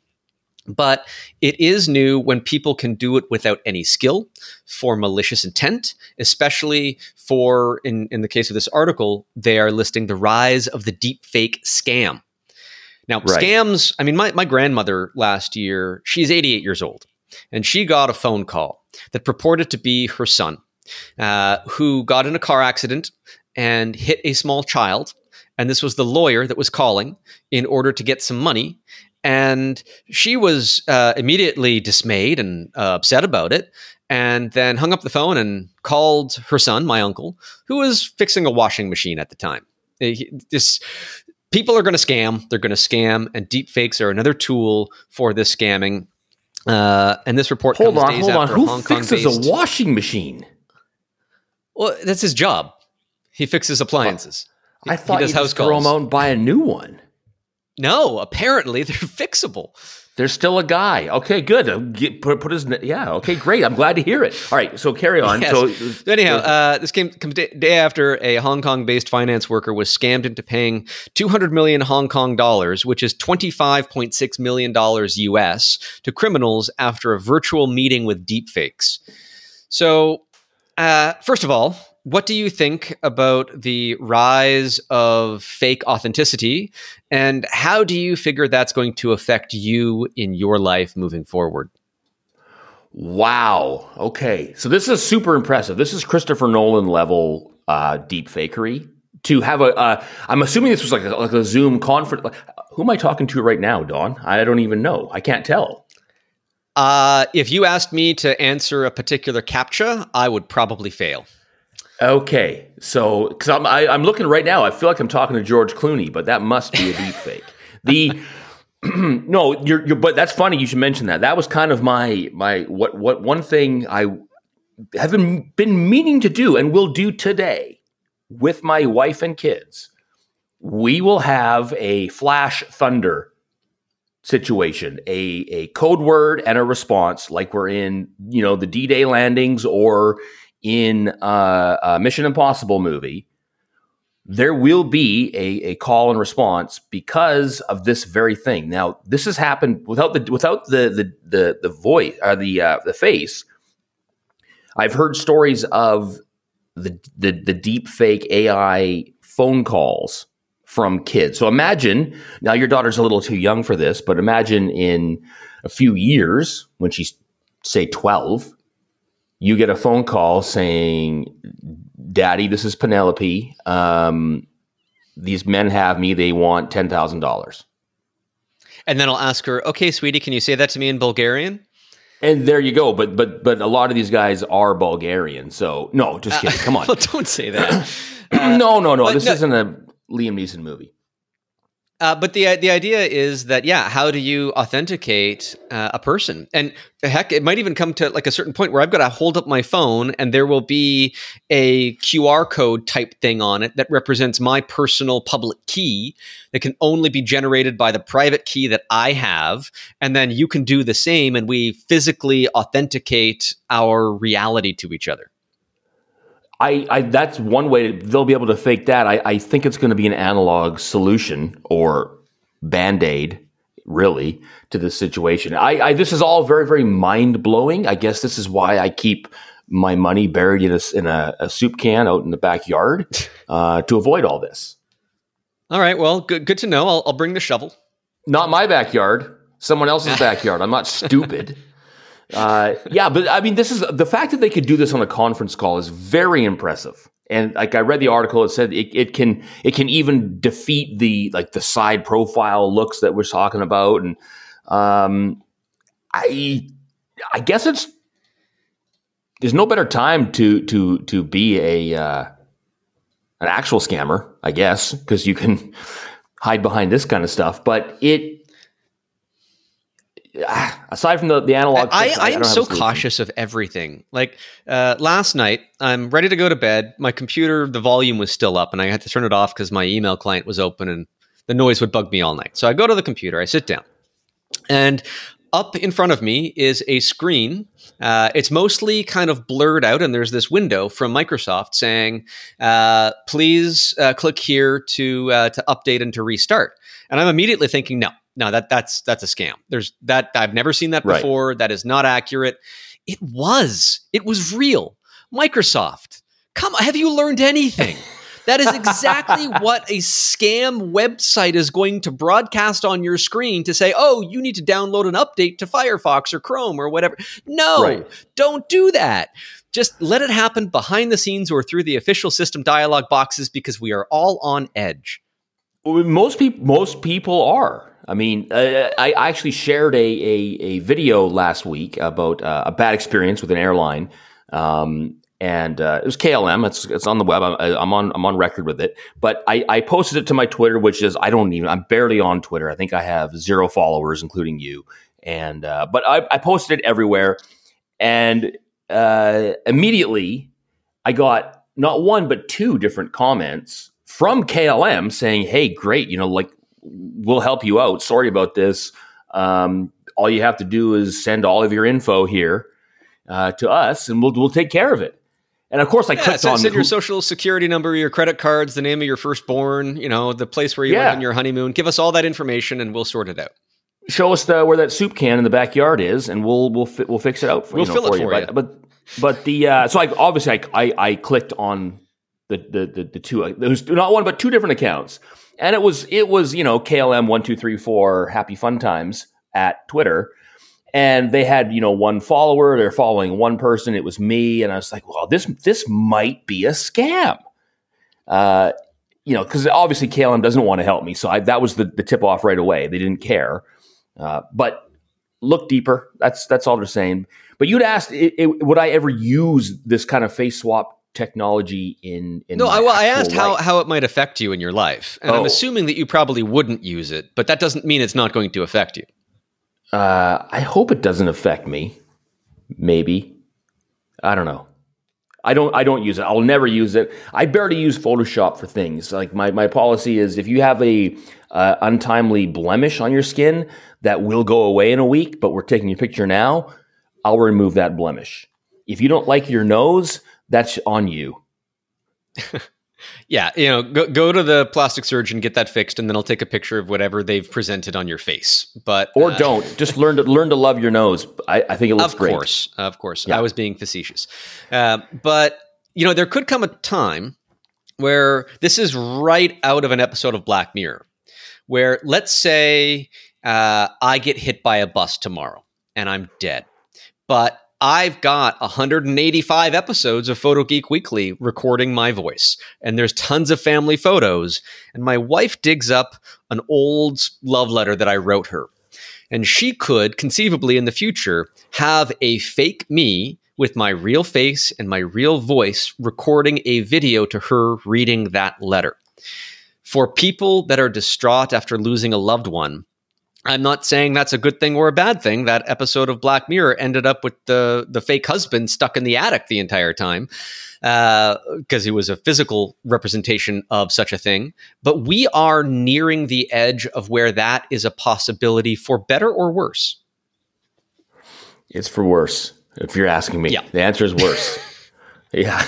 Speaker 1: but it is new when people can do it without any skill for malicious intent, especially for, in, in the case of this article, they are listing the rise of the deepfake scam. Now, right. scams, I mean, my, my grandmother last year, she's 88 years old, and she got a phone call that purported to be her son, uh, who got in a car accident and hit a small child. And this was the lawyer that was calling in order to get some money. And she was uh, immediately dismayed and uh, upset about it, and then hung up the phone and called her son, my uncle, who was fixing a washing machine at the time. This people are going to scam. They're going to scam, and deepfakes are another tool for this scamming. Uh, and this report hold comes on, hold on. Who Hong
Speaker 2: fixes
Speaker 1: Kong-based,
Speaker 2: a washing machine?
Speaker 1: Well, that's his job. He fixes appliances.
Speaker 2: I thought he does you just throw them out and buy a new one.
Speaker 1: No, apparently they're fixable.
Speaker 2: There's still a guy. Okay, good. Get, put, put his yeah. Okay, great. I'm glad to hear it. All right, so carry on. Yes. So,
Speaker 1: so, anyhow, uh, this came, came day after a Hong Kong-based finance worker was scammed into paying 200 million Hong Kong dollars, which is 25.6 million dollars US, to criminals after a virtual meeting with deepfakes. So, uh, first of all, what do you think about the rise of fake authenticity? And how do you figure that's going to affect you in your life moving forward?
Speaker 2: Wow. Okay. So this is super impressive. This is christopher nolan level uh, deep fakery to have a. Uh, I'm assuming this was like a, like a zoom conference. Who am i talking to right now don? I don't even know. I can't tell.
Speaker 1: Uh, if you asked me to answer a particular captcha i would probably fail
Speaker 2: Okay, so because I'm I, am i am looking right now, I feel like I'm talking to George Clooney, but that must be a deep fake. The no, you're, you're but that's funny. You should mention that. That was kind of my my what what one thing I have been been meaning to do and will do today with my wife and kids we will have a flash thunder situation, a, a code word and a response, like we're in, you know, the D Day landings or in a Mission Impossible movie. There will be a, a call and response because of this very thing. Now, this has happened without the without the the the, the voice or uh, the uh, the face. I've heard stories of the, the the deep fake AI phone calls from kids. So imagine now your daughter's a little too young for this, but imagine in a few years when she's say 12, you get a phone call saying, Daddy, this is Penelope. Um, these men have me. They want $10,000.
Speaker 1: And then I'll ask her, okay, sweetie, can you say that to me in Bulgarian?
Speaker 2: And there you go. But but but a lot of these guys are Bulgarian. So no, just kidding. Come on.
Speaker 1: well, don't say that.
Speaker 2: Uh, no, no, no. This no, isn't a Liam Neeson movie.
Speaker 1: Uh, but the the idea is that yeah, how do you authenticate uh, a person? And heck, it might even come to like a certain point where I've got to hold up my phone and there will be a QR code type thing on it that represents my personal public key that can only be generated by the private key that I have, and then you can do the same, and we physically authenticate our reality to each other.
Speaker 2: I, I, that's one way to, they'll be able to fake that. I, I think it's going to be an analog solution or band aid, really, to this situation. I, I, this is all very very mind blowing. I guess this is why I keep my money buried in a, in a, a soup can out in the backyard uh, to avoid all this.
Speaker 1: All right. Well, good good to know. I'll, I'll bring the shovel.
Speaker 2: Not my backyard. Someone else's backyard. I'm not stupid. Uh, yeah, but I mean, this is the fact that they could do this on a conference call is very impressive. And like I read the article, it said it, it can it can even defeat the like the side profile looks that we're talking about. And um, I I guess it's there's no better time to to to be a uh, an actual scammer, I guess, because you can hide behind this kind of stuff. But it aside from the, the analog
Speaker 1: I, I, I am so cautious of everything like uh, last night i'm ready to go to bed my computer the volume was still up and i had to turn it off because my email client was open and the noise would bug me all night so i go to the computer i sit down and up in front of me is a screen. Uh, it's mostly kind of blurred out, and there's this window from Microsoft saying, uh, "Please uh, click here to uh, to update and to restart." And I'm immediately thinking, "No, no, that that's that's a scam. There's that I've never seen that before. Right. That is not accurate. It was. It was real. Microsoft. Come, have you learned anything? That is exactly what a scam website is going to broadcast on your screen to say, oh, you need to download an update to Firefox or Chrome or whatever. No, right. don't do that. Just let it happen behind the scenes or through the official system dialog boxes because we are all on edge.
Speaker 2: Most people, most people are. I mean, uh, I actually shared a, a, a, video last week about uh, a bad experience with an airline. Um, and uh, it was KLM. It's it's on the web. I'm, I'm, on I'm on record with it. But I, I posted it to my Twitter, which is I don't even I'm barely on Twitter. I think I have zero followers, including you. And uh, but I, I posted it everywhere, and uh, immediately I got not one but two different comments from KLM saying, "Hey, great! You know, like we'll help you out. Sorry about this. Um, all you have to do is send all of your info here uh, to us, and we'll we'll take care of it. And of course, I yeah, clicked on
Speaker 1: send your social security number, your credit cards, the name of your firstborn, you know, the place where you yeah. went on your honeymoon. Give us all that information, and we'll sort it out.
Speaker 2: Show us the, where that soup can in the backyard is, and we'll we'll fi- we'll fix it out. For,
Speaker 1: we'll
Speaker 2: you
Speaker 1: know, fill
Speaker 2: for
Speaker 1: it for
Speaker 2: you. you. But, but but the uh, so I obviously I, I, I clicked on the the the, the two. Was not one but two different accounts and it was it was you know KLM one two three four Happy Fun Times at Twitter, and they had you know one follower. They're following one person. It was me, and I was like, well, this this might be a scam. Uh, you know, because obviously KLM doesn't want to help me, so I, that was the, the tip off right away. They didn't care, uh, but look deeper. That's that's all they're saying. But you'd asked, it, it, would I ever use this kind of face swap technology in, in
Speaker 1: no I, well, I asked how, how it might affect you in your life and oh. i'm assuming that you probably wouldn't use it but that doesn't mean it's not going to affect you
Speaker 2: uh, i hope it doesn't affect me maybe i don't know I don't I don't use it. I'll never use it. I barely use Photoshop for things. Like my my policy is if you have a uh, untimely blemish on your skin that will go away in a week, but we're taking your picture now, I'll remove that blemish. If you don't like your nose, that's on you.
Speaker 1: yeah, you know, go, go to the plastic surgeon, get that fixed, and then I'll take a picture of whatever they've presented on your face. But
Speaker 2: or uh, don't just learn to learn to love your nose. I, I think it looks
Speaker 1: of
Speaker 2: great.
Speaker 1: Of course, of course. Yeah. I was being facetious, uh, but you know, there could come a time where this is right out of an episode of Black Mirror, where let's say uh, I get hit by a bus tomorrow and I'm dead, but I've got 185 episodes of Photo Geek Weekly recording my voice, and there's tons of family photos. And my wife digs up an old love letter that I wrote her. And she could conceivably in the future have a fake me with my real face and my real voice recording a video to her reading that letter. For people that are distraught after losing a loved one, I'm not saying that's a good thing or a bad thing. That episode of Black Mirror ended up with the the fake husband stuck in the attic the entire time because uh, he was a physical representation of such a thing. But we are nearing the edge of where that is a possibility for better or worse.
Speaker 2: It's for worse, if you're asking me. Yeah. The answer is worse. yeah,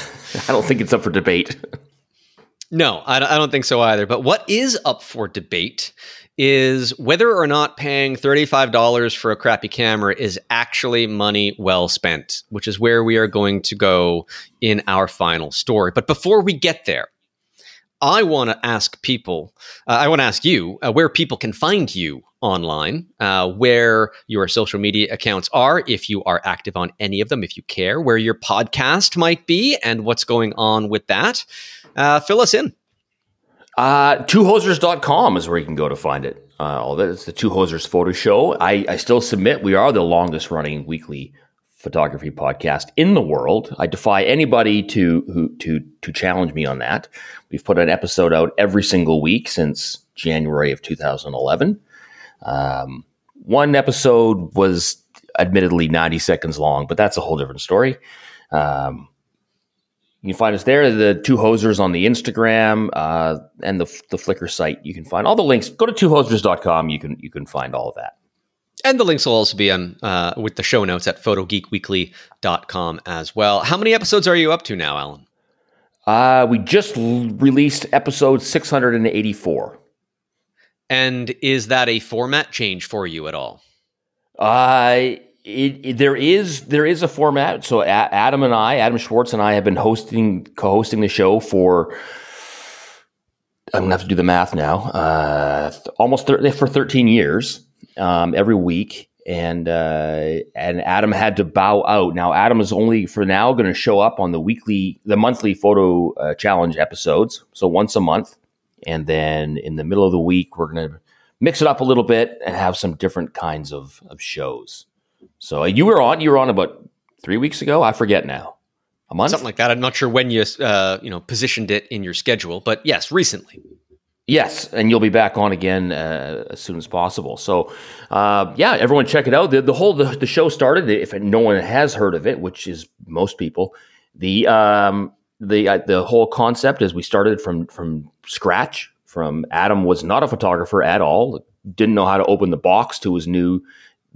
Speaker 2: I don't think it's up for debate.
Speaker 1: No, I don't think so either. But what is up for debate is whether or not paying $35 for a crappy camera is actually money well spent, which is where we are going to go in our final story. But before we get there, I want to ask people, uh, I want to ask you uh, where people can find you online, uh, where your social media accounts are, if you are active on any of them, if you care, where your podcast might be, and what's going on with that. Uh, fill us in.
Speaker 2: Uh, twohosers.com is where you can go to find it. Uh, all that it's the Two Hosers Photo Show. I, I still submit we are the longest running weekly photography podcast in the world. I defy anybody to who to to challenge me on that. We've put an episode out every single week since January of 2011. Um, one episode was admittedly 90 seconds long, but that's a whole different story. Um, you can find us there. The two hosers on the Instagram uh, and the the Flickr site. You can find all the links. Go to twohosers.com. You can you can find all of that.
Speaker 1: And the links will also be on uh, with the show notes at photogeekweekly.com as well. How many episodes are you up to now, Alan?
Speaker 2: Uh, we just l- released episode 684.
Speaker 1: And is that a format change for you at all?
Speaker 2: Uh, it, it, there is there is a format. So Adam and I, Adam Schwartz and I, have been hosting co-hosting the show for. I'm gonna have to do the math now. Uh, almost thir- for 13 years, um, every week, and uh, and Adam had to bow out. Now Adam is only for now going to show up on the weekly, the monthly photo uh, challenge episodes. So once a month, and then in the middle of the week, we're to mix it up a little bit and have some different kinds of, of shows. So uh, you were on. You were on about three weeks ago. I forget now. A month,
Speaker 1: something like that. I'm not sure when you uh, you know positioned it in your schedule, but yes, recently.
Speaker 2: Yes, and you'll be back on again uh, as soon as possible. So, uh, yeah, everyone check it out. The, the whole the, the, show started. If no one has heard of it, which is most people, the um, the uh, the whole concept is we started from from scratch. From Adam was not a photographer at all. Didn't know how to open the box to his new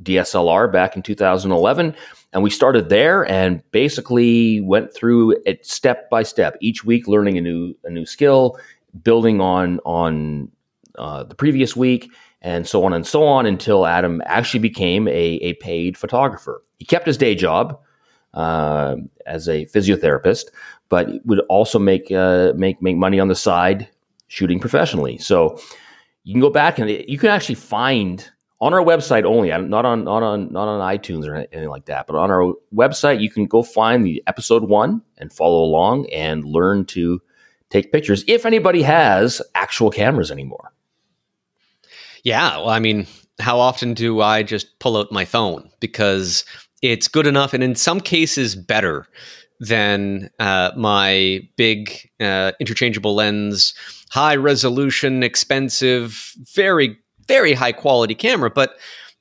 Speaker 2: DSLR back in 2011. And we started there and basically went through it step by step, each week learning a new a new skill, building on on uh, the previous week, and so on and so on until Adam actually became a, a paid photographer. He kept his day job uh, as a physiotherapist, but would also make uh, make make money on the side shooting professionally. So you can go back and you can actually find on our website only, not on not on not on iTunes or anything like that, but on our website you can go find the episode one and follow along and learn to take pictures if anybody has actual cameras anymore.
Speaker 1: Yeah, well, I mean, how often do I just pull out my phone because it's good enough, and in some cases better than uh, my big uh, interchangeable lens, high resolution, expensive, very very high quality camera, but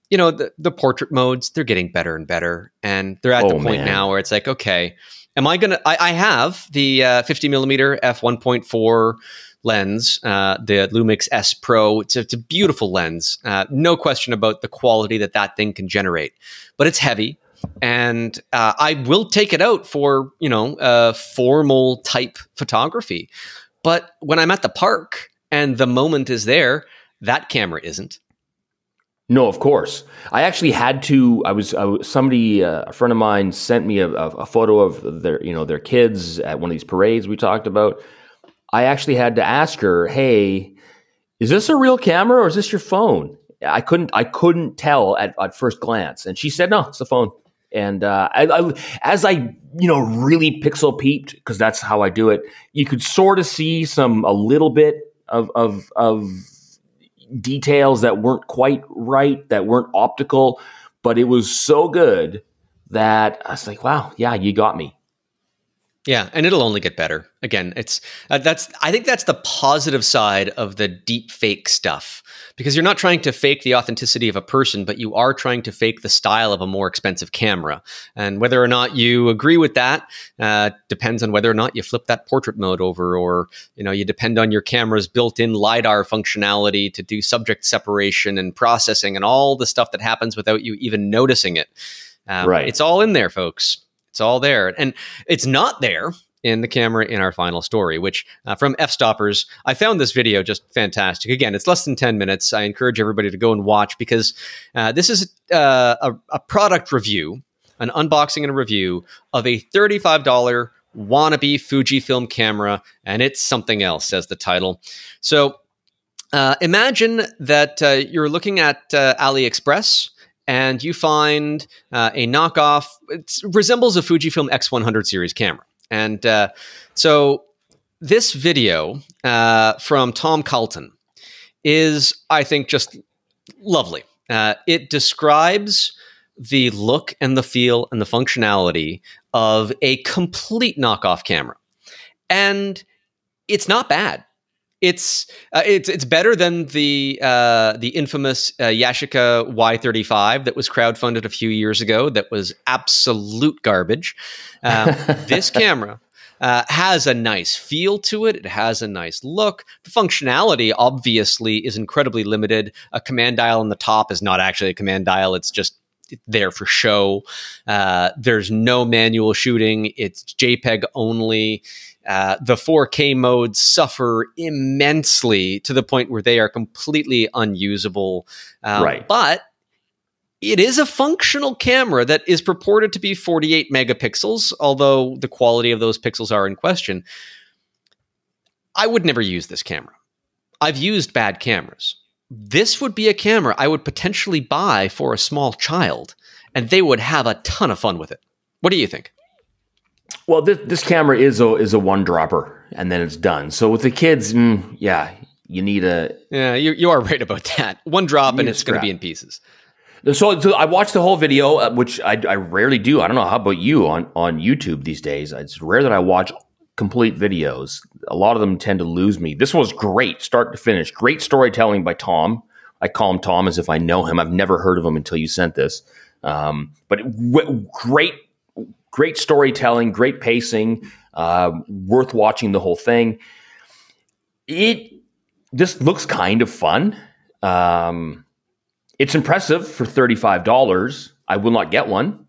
Speaker 1: you know the, the portrait modes they're getting better and better, and they're at oh, the point man. now where it's like okay. Am I gonna? I, I have the uh, 50 millimeter f 1.4 lens, uh, the Lumix S Pro. It's a, it's a beautiful lens. Uh, no question about the quality that that thing can generate, but it's heavy. And uh, I will take it out for you know uh, formal type photography, but when I'm at the park and the moment is there, that camera isn't.
Speaker 2: No, of course. I actually had to. I was, I was somebody, uh, a friend of mine, sent me a, a, photo of their, you know, their kids at one of these parades we talked about. I actually had to ask her, "Hey, is this a real camera or is this your phone?" I couldn't, I couldn't tell at, at first glance, and she said, "No, it's a phone." And uh, I, I, as I, you know, really pixel peeped because that's how I do it. You could sort of see some a little bit of of of details that weren't quite right, that weren't optical, but it was so good that I was like, wow, yeah, you got me.
Speaker 1: Yeah, and it'll only get better. Again, it's uh, that's I think that's the positive side of the deep fake stuff because you're not trying to fake the authenticity of a person, but you are trying to fake the style of a more expensive camera. And whether or not you agree with that uh, depends on whether or not you flip that portrait mode over, or you know you depend on your camera's built-in lidar functionality to do subject separation and processing and all the stuff that happens without you even noticing it. Um, right, it's all in there, folks. It's all there. And it's not there in the camera in our final story, which uh, from Fstoppers, I found this video just fantastic. Again, it's less than 10 minutes. I encourage everybody to go and watch because uh, this is uh, a, a product review, an unboxing and a review of a $35 wannabe Fujifilm camera, and it's something else, says the title. So uh, imagine that uh, you're looking at uh, AliExpress and you find uh, a knockoff. It resembles a Fujifilm X100 series camera. And uh, so this video uh, from Tom Calton is, I think, just lovely. Uh, it describes the look and the feel and the functionality of a complete knockoff camera. And it's not bad it's uh, it's it's better than the uh, the infamous uh, Yashica Y35 that was crowdfunded a few years ago. That was absolute garbage. Um, this camera uh, has a nice feel to it. It has a nice look. The functionality obviously is incredibly limited. A command dial on the top is not actually a command dial. It's just there for show. Uh, there's no manual shooting. It's JPEG only. Uh, the 4K modes suffer immensely to the point where they are completely unusable. Um, right. But it is a functional camera that is purported to be 48 megapixels, although the quality of those pixels are in question. I would never use this camera. I've used bad cameras. This would be a camera I would potentially buy for a small child, and they would have a ton of fun with it. What do you think?
Speaker 2: Well, this, this camera is a is a one dropper, and then it's done. So with the kids, mm, yeah, you need a
Speaker 1: yeah. You you are right about that. One drop, and it's going to be in pieces.
Speaker 2: So, so I watched the whole video, uh, which I, I rarely do. I don't know how about you on on YouTube these days. It's rare that I watch complete videos. A lot of them tend to lose me. This was great, start to finish. Great storytelling by Tom. I call him Tom as if I know him. I've never heard of him until you sent this. Um, but w- great great storytelling, great pacing, uh, worth watching the whole thing. It just looks kind of fun. Um, it's impressive for $35. I will not get one.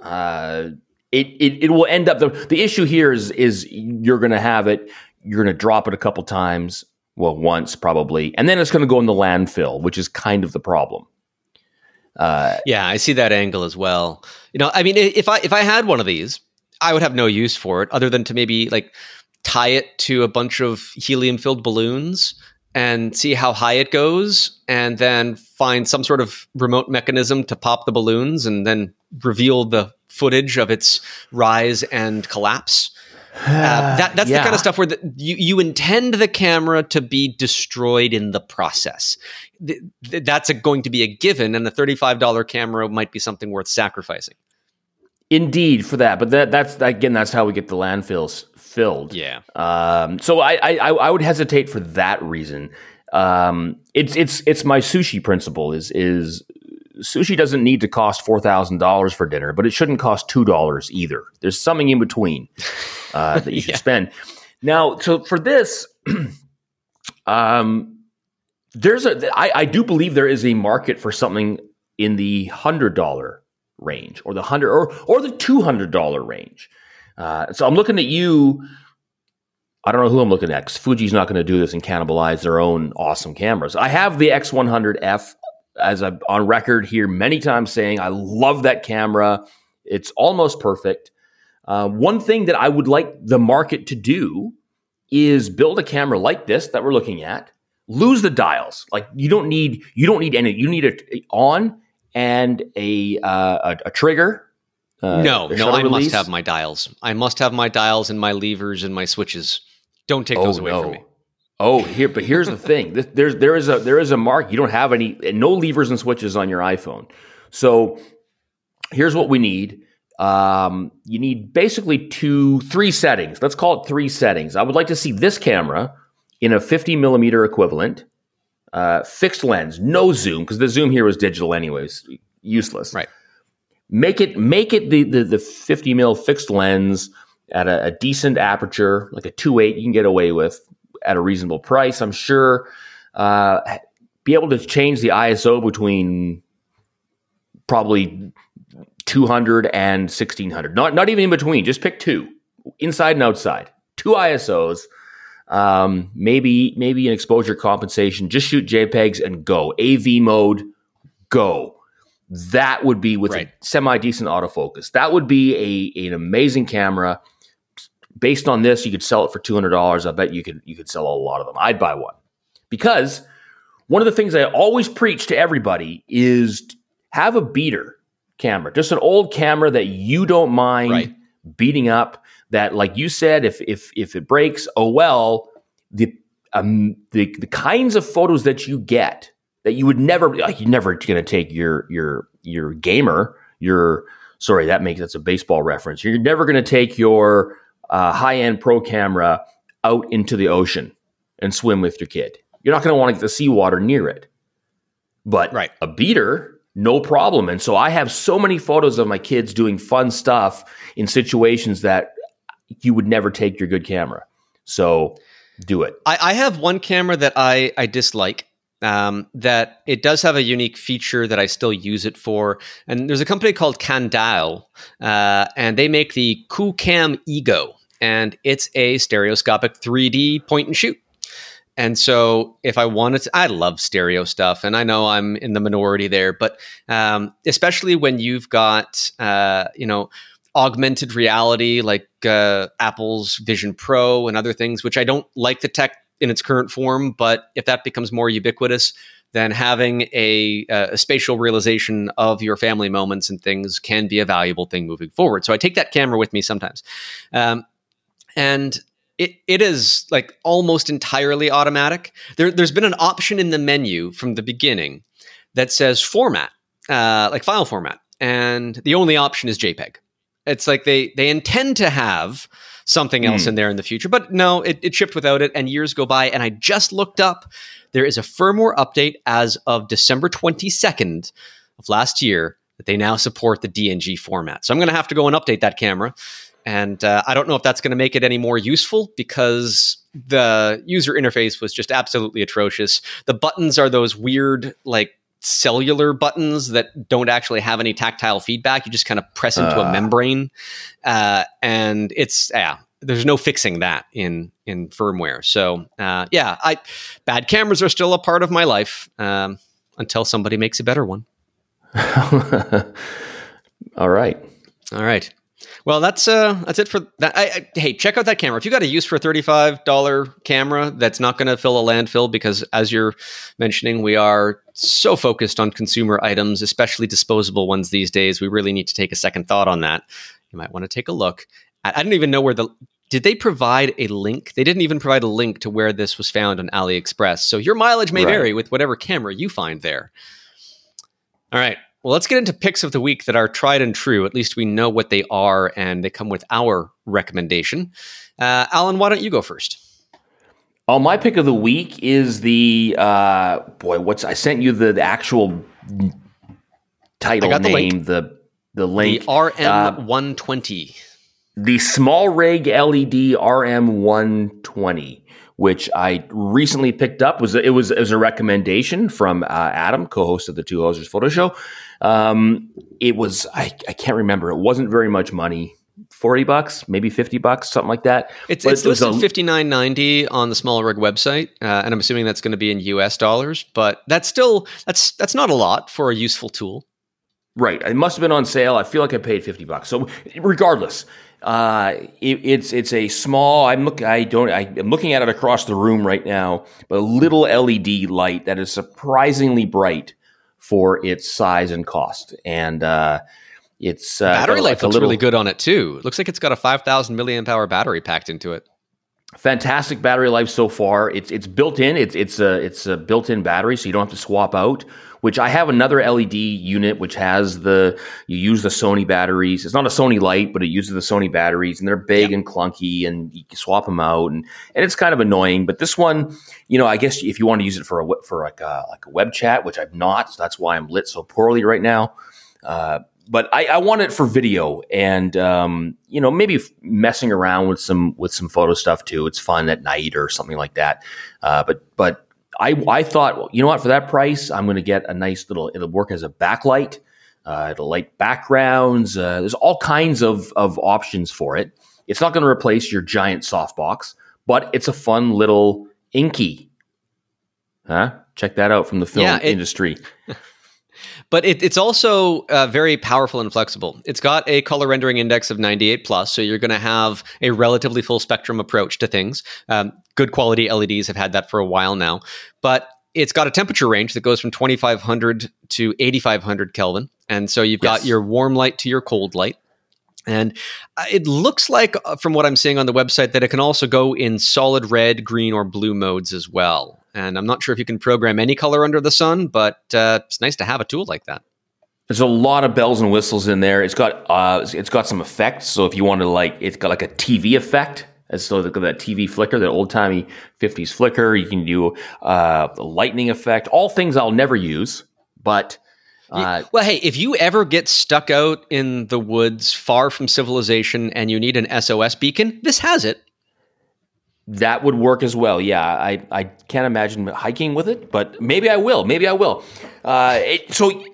Speaker 2: Uh, it, it, it will end up the, the issue here is is you're going to have it you're going to drop it a couple times well once probably and then it's going to go in the landfill which is kind of the problem
Speaker 1: uh, yeah, I see that angle as well. You know, I mean, if I if I had one of these, I would have no use for it other than to maybe like tie it to a bunch of helium filled balloons and see how high it goes, and then find some sort of remote mechanism to pop the balloons and then reveal the footage of its rise and collapse. Uh, that, that's yeah. the kind of stuff where the, you, you intend the camera to be destroyed in the process. Th- th- that's a, going to be a given, and the $35 camera might be something worth sacrificing.
Speaker 2: Indeed, for that, but that that's again that's how we get the landfills filled.
Speaker 1: Yeah.
Speaker 2: Um, so I, I I would hesitate for that reason. Um, it's it's it's my sushi principle is is sushi doesn't need to cost four thousand dollars for dinner, but it shouldn't cost two dollars either. There's something in between uh, that you should spend. Now, so for this, um, there's a I, I do believe there is a market for something in the hundred dollar range, or the hundred, or or the two hundred dollar range. Uh, so I'm looking at you. I don't know who I'm looking at because Fuji's not going to do this and cannibalize their own awesome cameras. I have the X100F as I'm on record here many times saying I love that camera. It's almost perfect. Uh, one thing that I would like the market to do is build a camera like this that we're looking at. Lose the dials. Like you don't need you don't need any. You need a, a on and a, uh, a, a trigger.
Speaker 1: Uh, no, no, I release. must have my dials. I must have my dials and my levers and my switches. Don't take oh, those away no. from me.
Speaker 2: Oh, here, but here's the thing. There's there is a there is a mark. You don't have any no levers and switches on your iPhone. So here's what we need. Um, you need basically two, three settings. Let's call it three settings. I would like to see this camera in a 50 millimeter equivalent, uh, fixed lens, no zoom, because the zoom here was digital anyways, useless.
Speaker 1: Right.
Speaker 2: Make it make it the the, the 50 mil fixed lens at a, a decent aperture, like a 2.8 you can get away with at a reasonable price. I'm sure. Uh, be able to change the ISO between probably 200 and 1600. Not not even in between. Just pick two, inside and outside. Two ISOs. Um, maybe maybe an exposure compensation. Just shoot JPEGs and go. AV mode, go. That would be with right. a semi decent autofocus. That would be a an amazing camera. Based on this, you could sell it for two hundred dollars. I bet you could you could sell a lot of them. I'd buy one because one of the things I always preach to everybody is have a beater camera, just an old camera that you don't mind right. beating up. That, like you said, if if if it breaks, oh well. The um the the kinds of photos that you get that you would never like, you're never going to take your your your gamer your sorry that makes that's a baseball reference. You're never going to take your uh, high end pro camera out into the ocean and swim with your kid. You're not going to want to get the seawater near it. But
Speaker 1: right.
Speaker 2: a beater no problem. And so I have so many photos of my kids doing fun stuff in situations that you would never take your good camera. So do it.
Speaker 1: I, I have one camera that I, I dislike. Um, that it does have a unique feature that I still use it for. And there's a company called Kandao, uh, and they make the QooCam Ego, and it's a stereoscopic 3D point and shoot. And so, if I wanted to, I love stereo stuff, and I know I'm in the minority there, but um, especially when you've got, uh, you know, augmented reality like uh, Apple's Vision Pro and other things, which I don't like the tech in its current form, but if that becomes more ubiquitous, then having a, a, spatial realization of your family moments and things can be a valuable thing moving forward. So I take that camera with me sometimes. Um, and it, it is like almost entirely automatic. There, there's been an option in the menu from the beginning that says format, uh, like file format, and the only option is JPEG. It's like they they intend to have something else mm. in there in the future, but no, it, it shipped without it, and years go by. And I just looked up. There is a firmware update as of December 22nd of last year that they now support the DNG format. So I'm going to have to go and update that camera and uh, I don't know if that's going to make it any more useful because the user interface was just absolutely atrocious. The buttons are those weird, like, cellular buttons that don't actually have any tactile feedback. You just kind of press into uh. a membrane. Uh, and it's, yeah, there's no fixing that in in firmware. So uh, yeah, I bad cameras are still a part of my life um, until somebody makes a better one.
Speaker 2: All right.
Speaker 1: All right. Well, that's uh, that's it for that. I, I, hey, check out that camera. If you got a use for a thirty-five dollar camera, that's not going to fill a landfill because, as you're mentioning, we are so focused on consumer items, especially disposable ones these days. We really need to take a second thought on that. You might want to take a look. I, I don't even know where the did they provide a link? They didn't even provide a link to where this was found on AliExpress. So your mileage may right. vary with whatever camera you find there. All right. Well, let's get into picks of the week that are tried and true. At least we know what they are, and they come with our recommendation. Uh, Alan, why don't you go first?
Speaker 2: Oh, my pick of the week is the uh, boy. What's I sent you the, the actual title
Speaker 1: got the
Speaker 2: name,
Speaker 1: link.
Speaker 2: the the link.
Speaker 1: The RM120.
Speaker 2: the SmallRig LED RM120, which I recently picked up, was it was it was a recommendation from uh, Adam, co-host of the Two Hosers Photo Show. Um, it was I, I can't remember. It wasn't very much money. 40 bucks, maybe 50 bucks, something like that.
Speaker 1: It's,
Speaker 2: But
Speaker 1: it's
Speaker 2: it was
Speaker 1: listed
Speaker 2: a-
Speaker 1: fifty nine ninety on the SmallRig website, uh, and I'm assuming that's going to be in U.S. dollars. But that's still that's that's not a lot for a useful tool.
Speaker 2: Right. It must have been on sale. I feel like I paid 50 bucks. So regardless, uh, it, it's it's a small. I'm look. I don't. I, I'm looking at it across the room right now. But a little LED light that is surprisingly bright for its size and cost, and uh, it's uh,
Speaker 1: Battery life
Speaker 2: like
Speaker 1: looks
Speaker 2: little-
Speaker 1: really good on it too. It looks like it's got a five thousand milliamp hour battery packed into it.
Speaker 2: Fantastic battery life so far. It's it's built in. It's it's a it's a built in battery, so you don't have to swap out. Which I have another LED unit which has the you use the Sony batteries. It's not a Sony light, but it uses the Sony batteries, and they're big and clunky, and you can swap them out, and and it's kind of annoying. But this one, you know, I guess if you want to use it for a for like a like a web chat, which I'm not, so that's why I'm lit so poorly right now. Uh, but I, I want it for video and um, you know maybe messing around with some with some photo stuff too. It's fun at night or something like that. Uh, but but I I thought well, you know what for that price I'm going to get a nice little. It'll work as a backlight. Uh, it'll light backgrounds. Uh, there's all kinds of of options for it. It's not going to replace your giant softbox, but it's a fun little inky. Huh? Check that out from the film
Speaker 1: Yeah, it-
Speaker 2: industry.
Speaker 1: But it, it's also uh, very powerful and flexible. It's got a color rendering index of 98 plus, so you're going to have a relatively full spectrum approach to things. Um, good quality LEDs have had that for a while now, but it's got a temperature range that goes from 2500 to 8500 Kelvin, and so you've got your warm light to your cold light. And uh, it looks like, uh, from what I'm seeing on the website, that it can also go in solid red, green, or blue modes as well. And I'm not sure if you can program any color under the sun, but uh, it's nice to have a tool like that.
Speaker 2: There's a lot of bells and whistles in there. It's got uh, it's got some effects. So if you want to like, it's got like a TV effect. As so that that TV flicker, that old timey '50s flicker. You can do uh, lightning effect. All things I'll never use, but uh,
Speaker 1: well, hey, if you ever get stuck out in the woods far from civilization and you need an SOS beacon, this has it.
Speaker 2: That would work as well. Yeah, I, I can't imagine hiking with it, but maybe I will. Maybe I will. Uh, it, so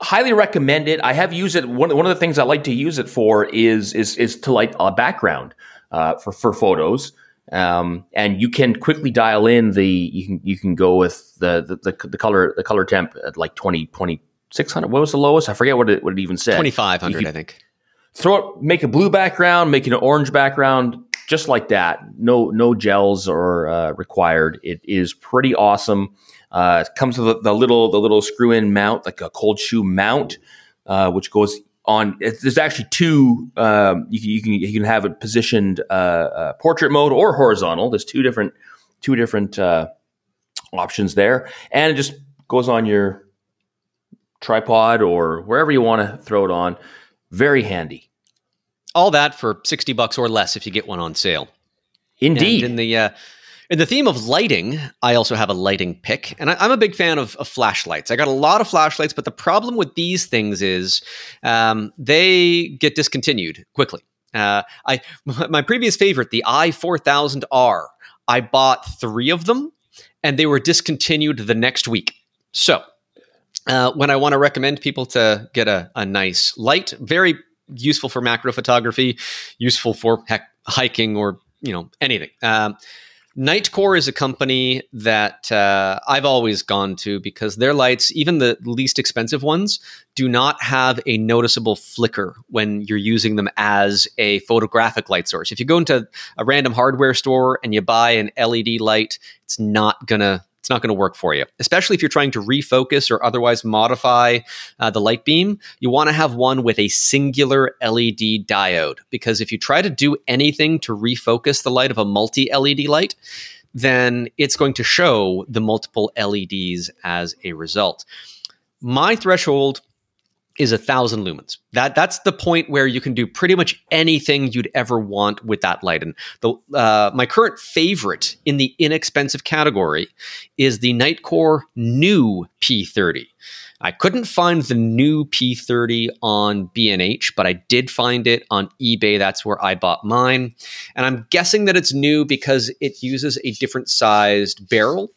Speaker 2: highly recommend it. I have used it. One, one of the things I like to use it for is is is to light a background uh, for for photos. Um, and you can quickly dial in the you can you can go with the the, the, the color the color temp at like 20 2600 what was the lowest i forget what it what it even said
Speaker 1: 2500, I think.
Speaker 2: throw it, make a blue background, make it an orange background, just like that. No, no gels are uh, required. It is pretty awesome. Uh, it comes with the, little, the little screw-in mount, like a cold shoe mount, uh, which goes on. It, there's actually two. Um, you, can, you can you can have it positioned uh, uh, portrait mode or horizontal. There's two different two different uh, options there, and it just goes on your tripod or wherever you want to throw it on. Very handy.
Speaker 1: All that for 60 bucks or less if you get one on sale.
Speaker 2: Indeed.
Speaker 1: And in the uh, in the theme of lighting, I also have a lighting pick, and I, I'm a big fan of, of flashlights. I got a lot of flashlights, but the problem with these things is um, they get discontinued quickly. Uh, I my previous favorite, the i4000R, I bought three of them, and they were discontinued the next week. So uh, when I want to recommend people to get a, a nice light, very useful for macro photography, useful for heck, hiking or you know anything. Um, Nitecore is a company that uh, I've always gone to because their lights, even the least expensive ones, do not have a noticeable flicker when you're using them as a photographic light source. If you go into a random hardware store and you buy an LED light, it's not gonna it's not going to work for you, especially if you're trying to refocus or otherwise modify uh, the light beam. You want to have one with a singular LED diode because if you try to do anything to refocus the light of a multi LED light, then it's going to show the multiple LEDs as a result. My threshold is a thousand lumens. That that's the point where you can do pretty much anything you'd ever want with that light. And the uh, my current favorite in the inexpensive category is the Nitecore new P30. I couldn't find the new P30 on B&H, but I did find it on eBay. That's where I bought mine. And I'm guessing that it's new because it uses a different sized barrel.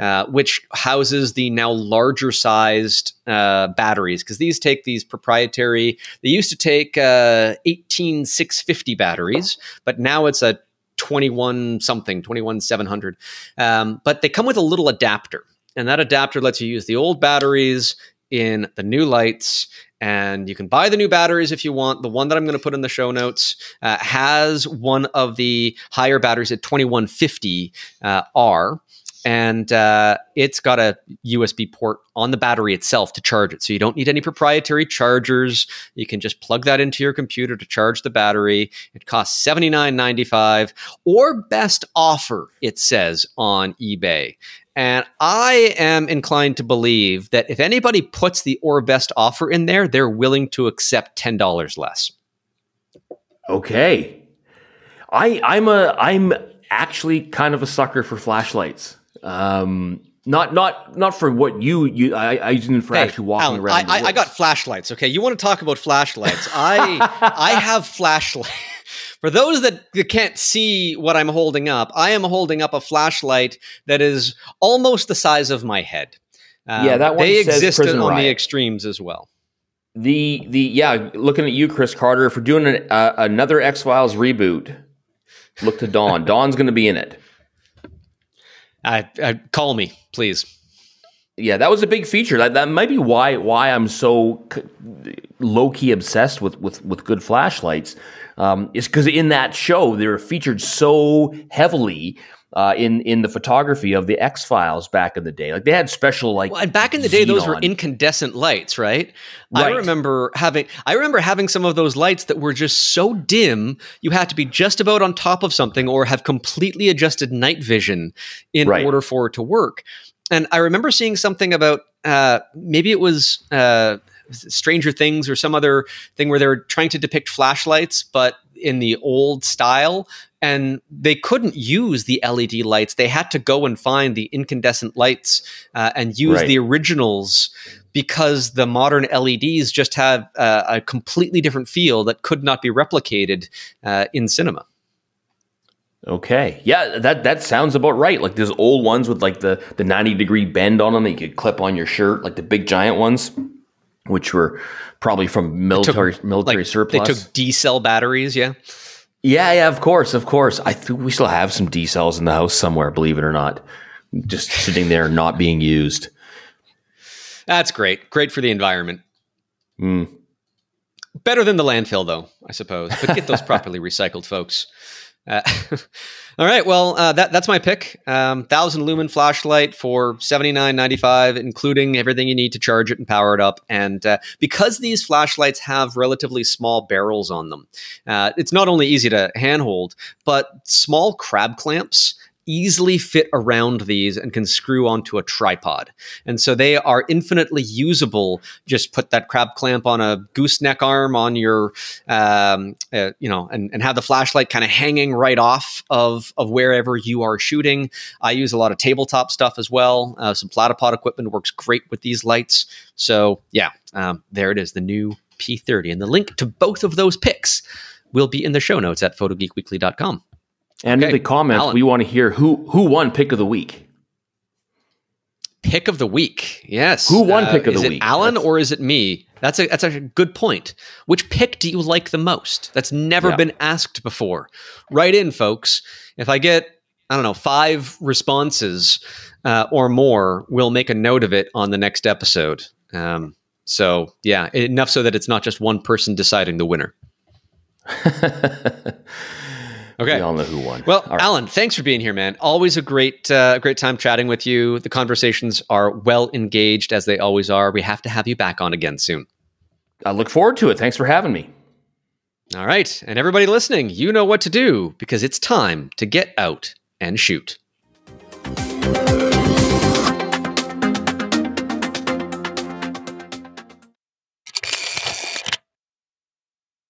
Speaker 1: Uh, which houses the now larger sized uh, batteries because these take these proprietary. They used to take uh, 18650 batteries, but now it's a 21 something, 21700. Um, but they come with a little adapter and that adapter lets you use the old batteries in the new lights and you can buy the new batteries if you want. The one that I'm going to put in the show notes uh, has one of the higher batteries at 2150 uh, R, and uh, it's got a USB port on the battery itself to charge it. So you don't need any proprietary chargers. You can just plug that into your computer to charge the battery. It costs $79.95 or best offer, it says on eBay. And I am inclined to believe that if anybody puts the or best offer in there, they're willing to accept ten dollars less.
Speaker 2: Okay, I I'm a I'm actually kind of a sucker for flashlights. Um, not not not for what you you I, I using for hey, actually walking Alan, around.
Speaker 1: I, I, got flashlights. Okay, you want to talk about flashlights? I I have flashlights. For those that, can't see what I'm holding up, I am holding up a flashlight that is almost the size of my head.
Speaker 2: Um, yeah, that one they exist on
Speaker 1: Riot. the extremes as well.
Speaker 2: The the yeah, looking at you, Chris Carter, for doing an, uh, another X Files reboot. Look to Dawn. Dawn's going to be in it.
Speaker 1: Uh, uh, call me, please.
Speaker 2: Yeah, that was a big feature. That that might be why why I'm so low key obsessed with with with good flashlights um, is because in that show they were featured so heavily uh, in in the photography of the X Files back in the day. Like they had special like
Speaker 1: well, back in the day, those were incandescent lights, right? right? I remember having I remember having some of those lights that were just so dim you had to be just about on top of something or have completely adjusted night vision in right. order for it to work. And I remember seeing something about uh, maybe it was uh, Stranger Things or some other thing where they're trying to depict flashlights, but in the old style. And they couldn't use the LED lights. They had to go and find the incandescent lights uh, and use right. the originals because the modern LEDs just have uh, a completely different feel that could not be replicated uh, in cinema.
Speaker 2: Okay. Yeah, that that sounds about right. Like those old ones with like the the 90 degree bend on them that you could clip on your shirt, like the big giant ones which were probably from military took, military like, surplus.
Speaker 1: They took D cell batteries, yeah.
Speaker 2: Yeah, yeah, of course, of course. I think we still have some D cells in the house somewhere, believe it or not, just sitting there not being used.
Speaker 1: That's great. Great for the environment.
Speaker 2: Mm.
Speaker 1: Better than the landfill, though, I suppose. But get those properly recycled, folks. Uh, all right. Well, uh, that that's my pick. Um, thousand lumen flashlight for seventy nine ninety five, including everything you need to charge it and power it up. And uh, because these flashlights have relatively small barrels on them, uh, it's not only easy to handhold, but small crab clamps easily fit around these and can screw onto a tripod. And so they are infinitely usable. Just put that crab clamp on a gooseneck arm on your, um, uh, you know, and, and have the flashlight kind of hanging right off of, of wherever you are shooting. I use a lot of tabletop stuff as well. Uh, some platypod equipment works great with these lights. So yeah, um, there it is, the new P30. And the link to both of those picks will be in the show notes at photogeekweekly.com.
Speaker 2: And okay. in the comments, Alan. we want to hear who who won pick of the week.
Speaker 1: Pick of the week, yes.
Speaker 2: Who won uh, pick of
Speaker 1: the
Speaker 2: week?
Speaker 1: Alan that's... or is it me? That's a that's a good point. Which pick do you like the most? That's never yeah. been asked before. Write in, folks. If I get I don't know five responses uh, or more, we'll make a note of it on the next episode. Um, so yeah, enough so that it's not just one person deciding the winner. Okay.
Speaker 2: We all know who won.
Speaker 1: Well, right. Alan, thanks for being here, man. Always a great, uh, great time chatting with you. The conversations are well engaged as they always are. We have to have you back on again soon.
Speaker 2: I look forward to it. Thanks for having me.
Speaker 1: All right. And everybody listening, you know what to do because it's time to get out and shoot.